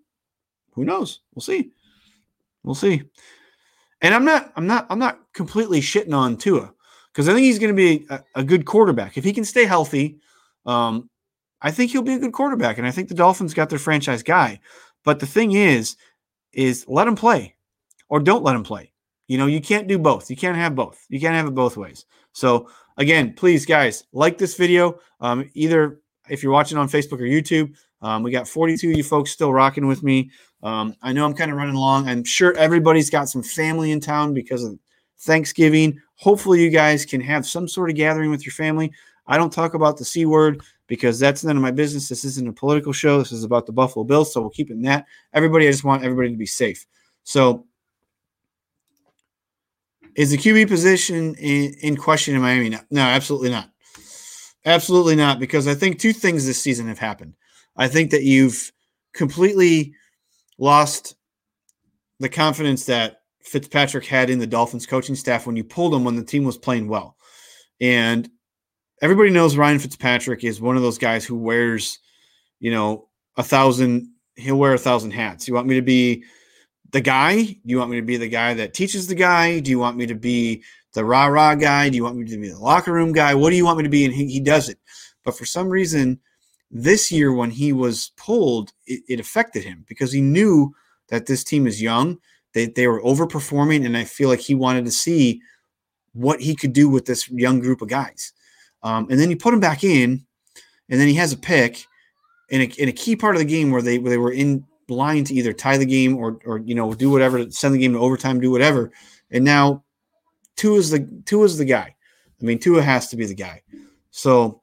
Who knows? We'll see. We'll see. And I'm not, I'm not, I'm not completely shitting on Tua because I think he's going to be a, a, good quarterback if he can stay healthy. Um, I think he'll be a good quarterback, and I think the Dolphins got their franchise guy. But the thing is, is let him play, or don't let him play. You know, you can't do both. You can't have both. You can't have it both ways. So again, please, guys, like this video. Um, either if you're watching on Facebook or YouTube, um, we got 42 of you folks still rocking with me. Um, I know I'm kind of running along. I'm sure everybody's got some family in town because of Thanksgiving. Hopefully, you guys can have some sort of gathering with your family. I don't talk about the C word because that's none of my business. This isn't a political show. This is about the Buffalo Bills. So we'll keep it in that. Everybody, I just want everybody to be safe. So is the QB position in, in question in Miami? No, no, absolutely not. Absolutely not, because I think two things this season have happened. I think that you've completely lost the confidence that Fitzpatrick had in the Dolphins coaching staff when you pulled him when the team was playing well. And everybody knows Ryan Fitzpatrick is one of those guys who wears, you know, a thousand, he'll wear a thousand hats. You want me to be the guy? Do you want me to be the guy that teaches the guy? Do you want me to be the rah rah guy? Do you want me to be the locker room guy? What do you want me to be? And he, he does it. But for some reason, this year when he was pulled, it, it affected him because he knew that this team is young. They, they were overperforming, and I feel like he wanted to see what he could do with this young group of guys. Um, and then you put him back in, and then he has a pick in a, in a key part of the game where they where they were in line to either tie the game or or you know do whatever, send the game to overtime, do whatever. And now Tua is the Tua is the guy. I mean, Tua has to be the guy. So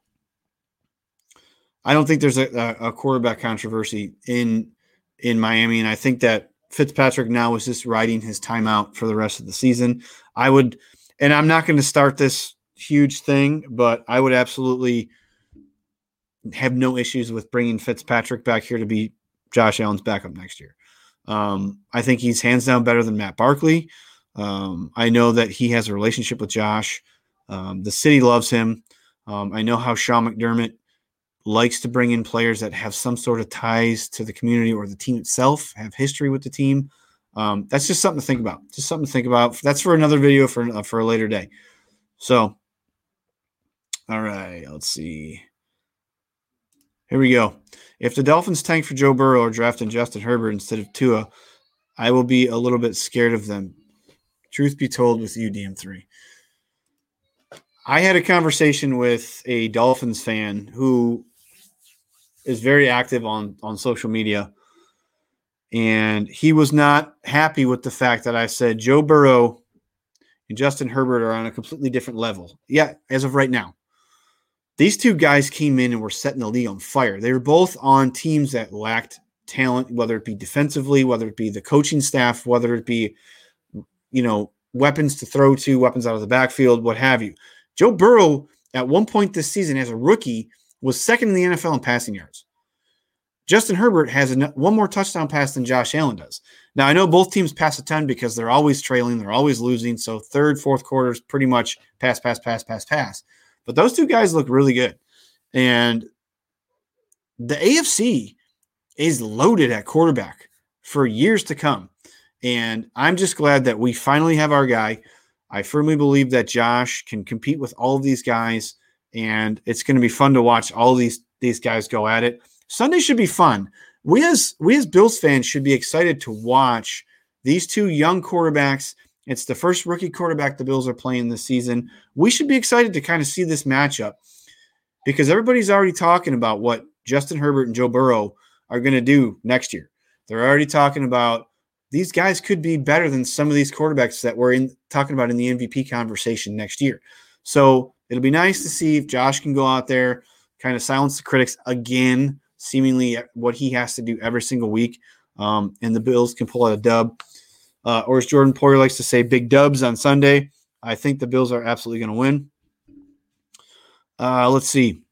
I don't think there's a, a quarterback controversy in in Miami, and I think that Fitzpatrick now is just riding his timeout for the rest of the season. I would, and I'm not going to start this huge thing, but I would absolutely have no issues with bringing Fitzpatrick back here to be Josh Allen's backup next year. Um, I think he's hands down better than Matt Barkley. Um, I know that he has a relationship with Josh. Um, the city loves him. Um, I know how Sean McDermott likes to bring in players that have some sort of ties to the community or the team itself, have history with the team. Um, that's just something to think about. Just something to think about. That's for another video for uh, for a later day. So, all right, let's see. Here we go. If the Dolphins tank for Joe Burrow or drafting Justin Herbert instead of Tua, I will be a little bit scared of them. Truth be told, with you, DM3. I had a conversation with a Dolphins fan who is very active on on social media, and he was not happy with the fact that I said Joe Burrow and Justin Herbert are on a completely different level. Yeah, as of right now. These two guys came in and were setting the league on fire. They were both on teams that lacked talent, whether it be defensively, whether it be the coaching staff, whether it be, you know, weapons to throw to, weapons out of the backfield, what have you. Joe Burrow, at one point this season as a rookie, was second in the NFL in passing yards. Justin Herbert has one more touchdown pass than Josh Allen does. Now, I know both teams pass a ton because they're always trailing, they're always losing. So, third, fourth quarters, pretty much pass, pass, pass, pass, pass. But those two guys look really good. And the AFC is loaded at quarterback for years to come. And I'm just glad that we finally have our guy. I firmly believe that Josh can compete with all of these guys, and it's going to be fun to watch all these these guys go at it. Sunday should be fun. We as we as Bills fans should be excited to watch these two young quarterbacks it's the first rookie quarterback the Bills are playing this season. We should be excited to kind of see this matchup because everybody's already talking about what Justin Herbert and Joe Burrow are going to do next year. They're already talking about these guys could be better than some of these quarterbacks that we're in talking about in the MVP conversation next year. So it'll be nice to see if Josh can go out there, kind of silence the critics again, seemingly what he has to do every single week. Um, and the Bills can pull out a dub uh, or as Jordan Poyer likes to say, big dubs on Sunday. I think the Bills are absolutely going to win. Uh, let's see.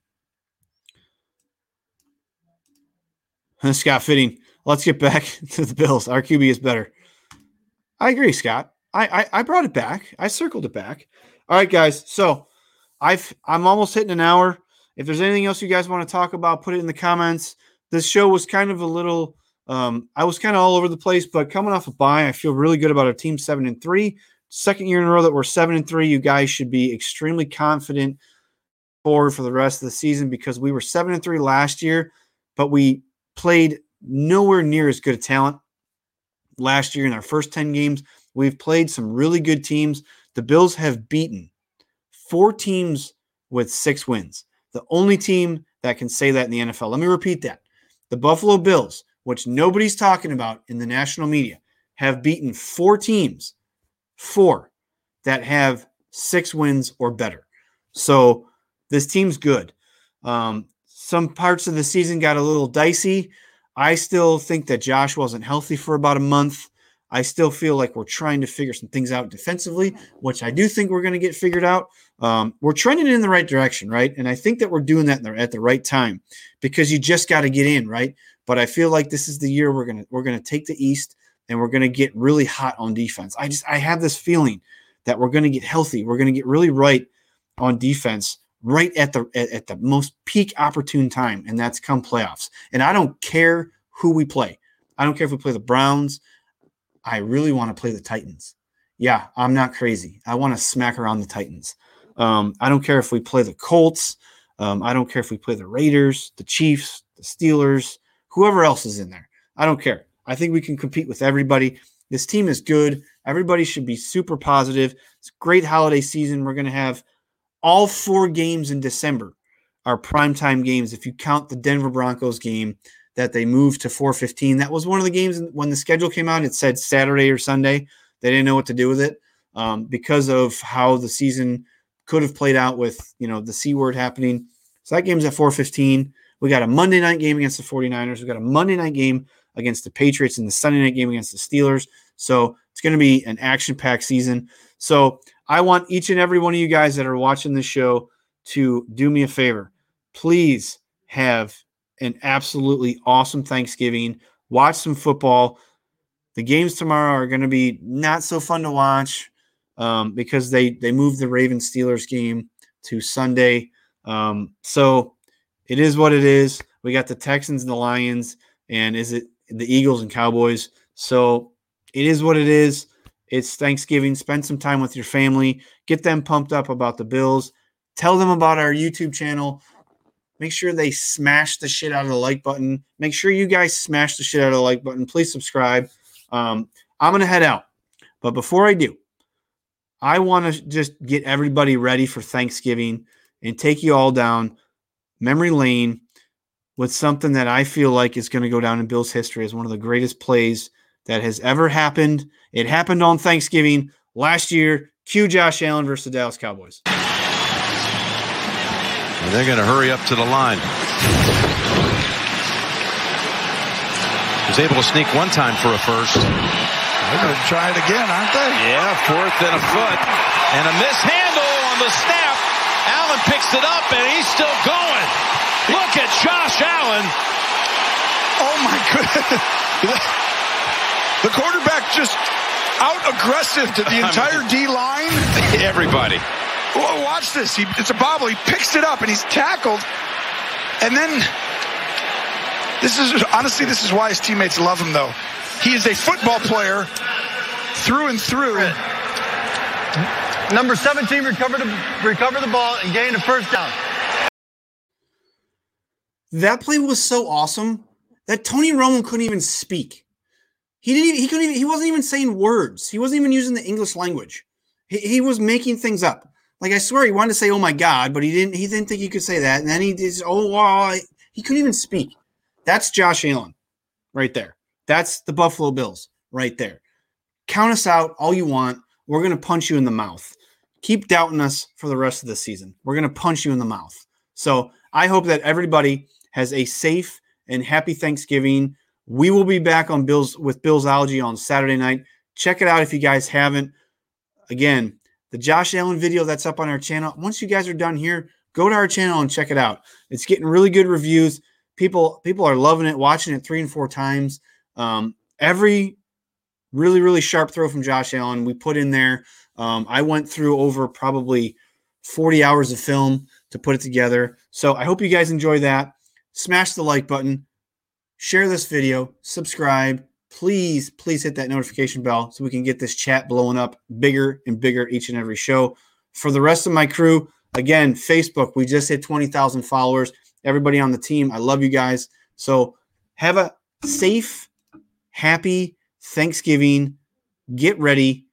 Scott Fitting. Let's get back to the Bills. Our QB is better. I agree, Scott. I, I, I brought it back. I circled it back. All right, guys. So I've I'm almost hitting an hour. If there's anything else you guys want to talk about, put it in the comments. This show was kind of a little um, I was kind of all over the place, but coming off a bye, I feel really good about our team seven and three. Second year in a row that we're seven and three. You guys should be extremely confident forward for the rest of the season because we were seven and three last year, but we played nowhere near as good a talent last year in our first 10 games. We've played some really good teams. The Bills have beaten four teams with six wins. The only team that can say that in the NFL. Let me repeat that. The Buffalo Bills, which nobody's talking about in the national media, have beaten four teams, four that have six wins or better. So this team's good. Um, some parts of the season got a little dicey. I still think that Josh wasn't healthy for about a month. I still feel like we're trying to figure some things out defensively, which I do think we're going to get figured out. Um, we're trending in the right direction, right? And I think that we're doing that the, at the right time because you just got to get in, right? But I feel like this is the year we're gonna we're gonna take the East and we're gonna get really hot on defense. I just I have this feeling that we're gonna get healthy. We're gonna get really right on defense right at the at, at the most peak opportune time, and that's come playoffs. And I don't care who we play. I don't care if we play the Browns. I really want to play the Titans. Yeah, I'm not crazy. I want to smack around the Titans. Um, I don't care if we play the Colts. Um, I don't care if we play the Raiders, the Chiefs, the Steelers, whoever else is in there. I don't care. I think we can compete with everybody. This team is good. Everybody should be super positive. It's a great holiday season. We're going to have all four games in December are primetime games. If you count the Denver Broncos game that they moved to 415. That was one of the games when the schedule came out, it said Saturday or Sunday. They didn't know what to do with it um, because of how the season could have played out with, you know, the C word happening. So that game's at 415. We got a Monday night game against the 49ers. We got a Monday night game against the Patriots and the Sunday night game against the Steelers. So it's going to be an action packed season. So I want each and every one of you guys that are watching this show to do me a favor. Please have an absolutely awesome Thanksgiving. Watch some football. The games tomorrow are going to be not so fun to watch um, because they they moved the Ravens Steelers game to Sunday. Um, so it is what it is. We got the Texans and the Lions, and is it the Eagles and Cowboys? So it is what it is. It's Thanksgiving. Spend some time with your family. Get them pumped up about the Bills. Tell them about our YouTube channel. Make sure they smash the shit out of the like button. Make sure you guys smash the shit out of the like button. Please subscribe. Um, I'm going to head out. But before I do, I want to just get everybody ready for Thanksgiving and take you all down memory lane with something that I feel like is going to go down in Bill's history as one of the greatest plays that has ever happened. It happened on Thanksgiving last year. Cue Josh Allen versus the Dallas Cowboys. And they're going to hurry up to the line. Was able to sneak one time for a first. They're going to try it again, aren't they? Yeah, fourth and a foot. And a mishandle on the snap. Allen picks it up and he's still going. Look at Josh Allen. Oh my goodness. The quarterback just out aggressive to the entire D line. Everybody. Well, watch this. He, it's a bobble. He picks it up and he's tackled. And then, this is honestly, this is why his teammates love him, though. He is a football player through and through. Number 17 recovered recover the ball and gained a first down. That play was so awesome that Tony Romo couldn't even speak. He didn't. Even, he couldn't even. He wasn't even saying words. He wasn't even using the English language. He, he was making things up. Like I swear, he wanted to say "Oh my God," but he didn't. He didn't think he could say that, and then he just "Oh wow," he couldn't even speak. That's Josh Allen, right there. That's the Buffalo Bills, right there. Count us out all you want. We're gonna punch you in the mouth. Keep doubting us for the rest of the season. We're gonna punch you in the mouth. So I hope that everybody has a safe and happy Thanksgiving. We will be back on Bills with Billsology on Saturday night. Check it out if you guys haven't. Again, the Josh Allen video that's up on our channel. Once you guys are done here, go to our channel and check it out. It's getting really good reviews. People people are loving it, watching it three and four times. Um, every really really sharp throw from Josh Allen we put in there. Um, I went through over probably 40 hours of film to put it together. So I hope you guys enjoy that. Smash the like button, share this video, subscribe, please, please hit that notification bell so we can get this chat blowing up bigger and bigger each and every show. For the rest of my crew, again, Facebook, we just hit 20,000 followers. Everybody on the team, I love you guys. So have a safe, happy Thanksgiving. Get ready.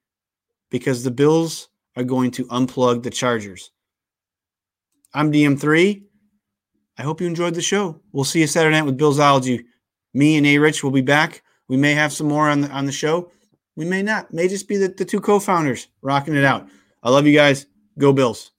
because the Bills are going to unplug the Chargers. I'm DM3. I hope you enjoyed the show. We'll see you Saturday night with Billsology. Me and A Rich will be back. We may have some more on the on the show. We may not. May just be the, the two co-founders rocking it out. I love you guys. Go Bills.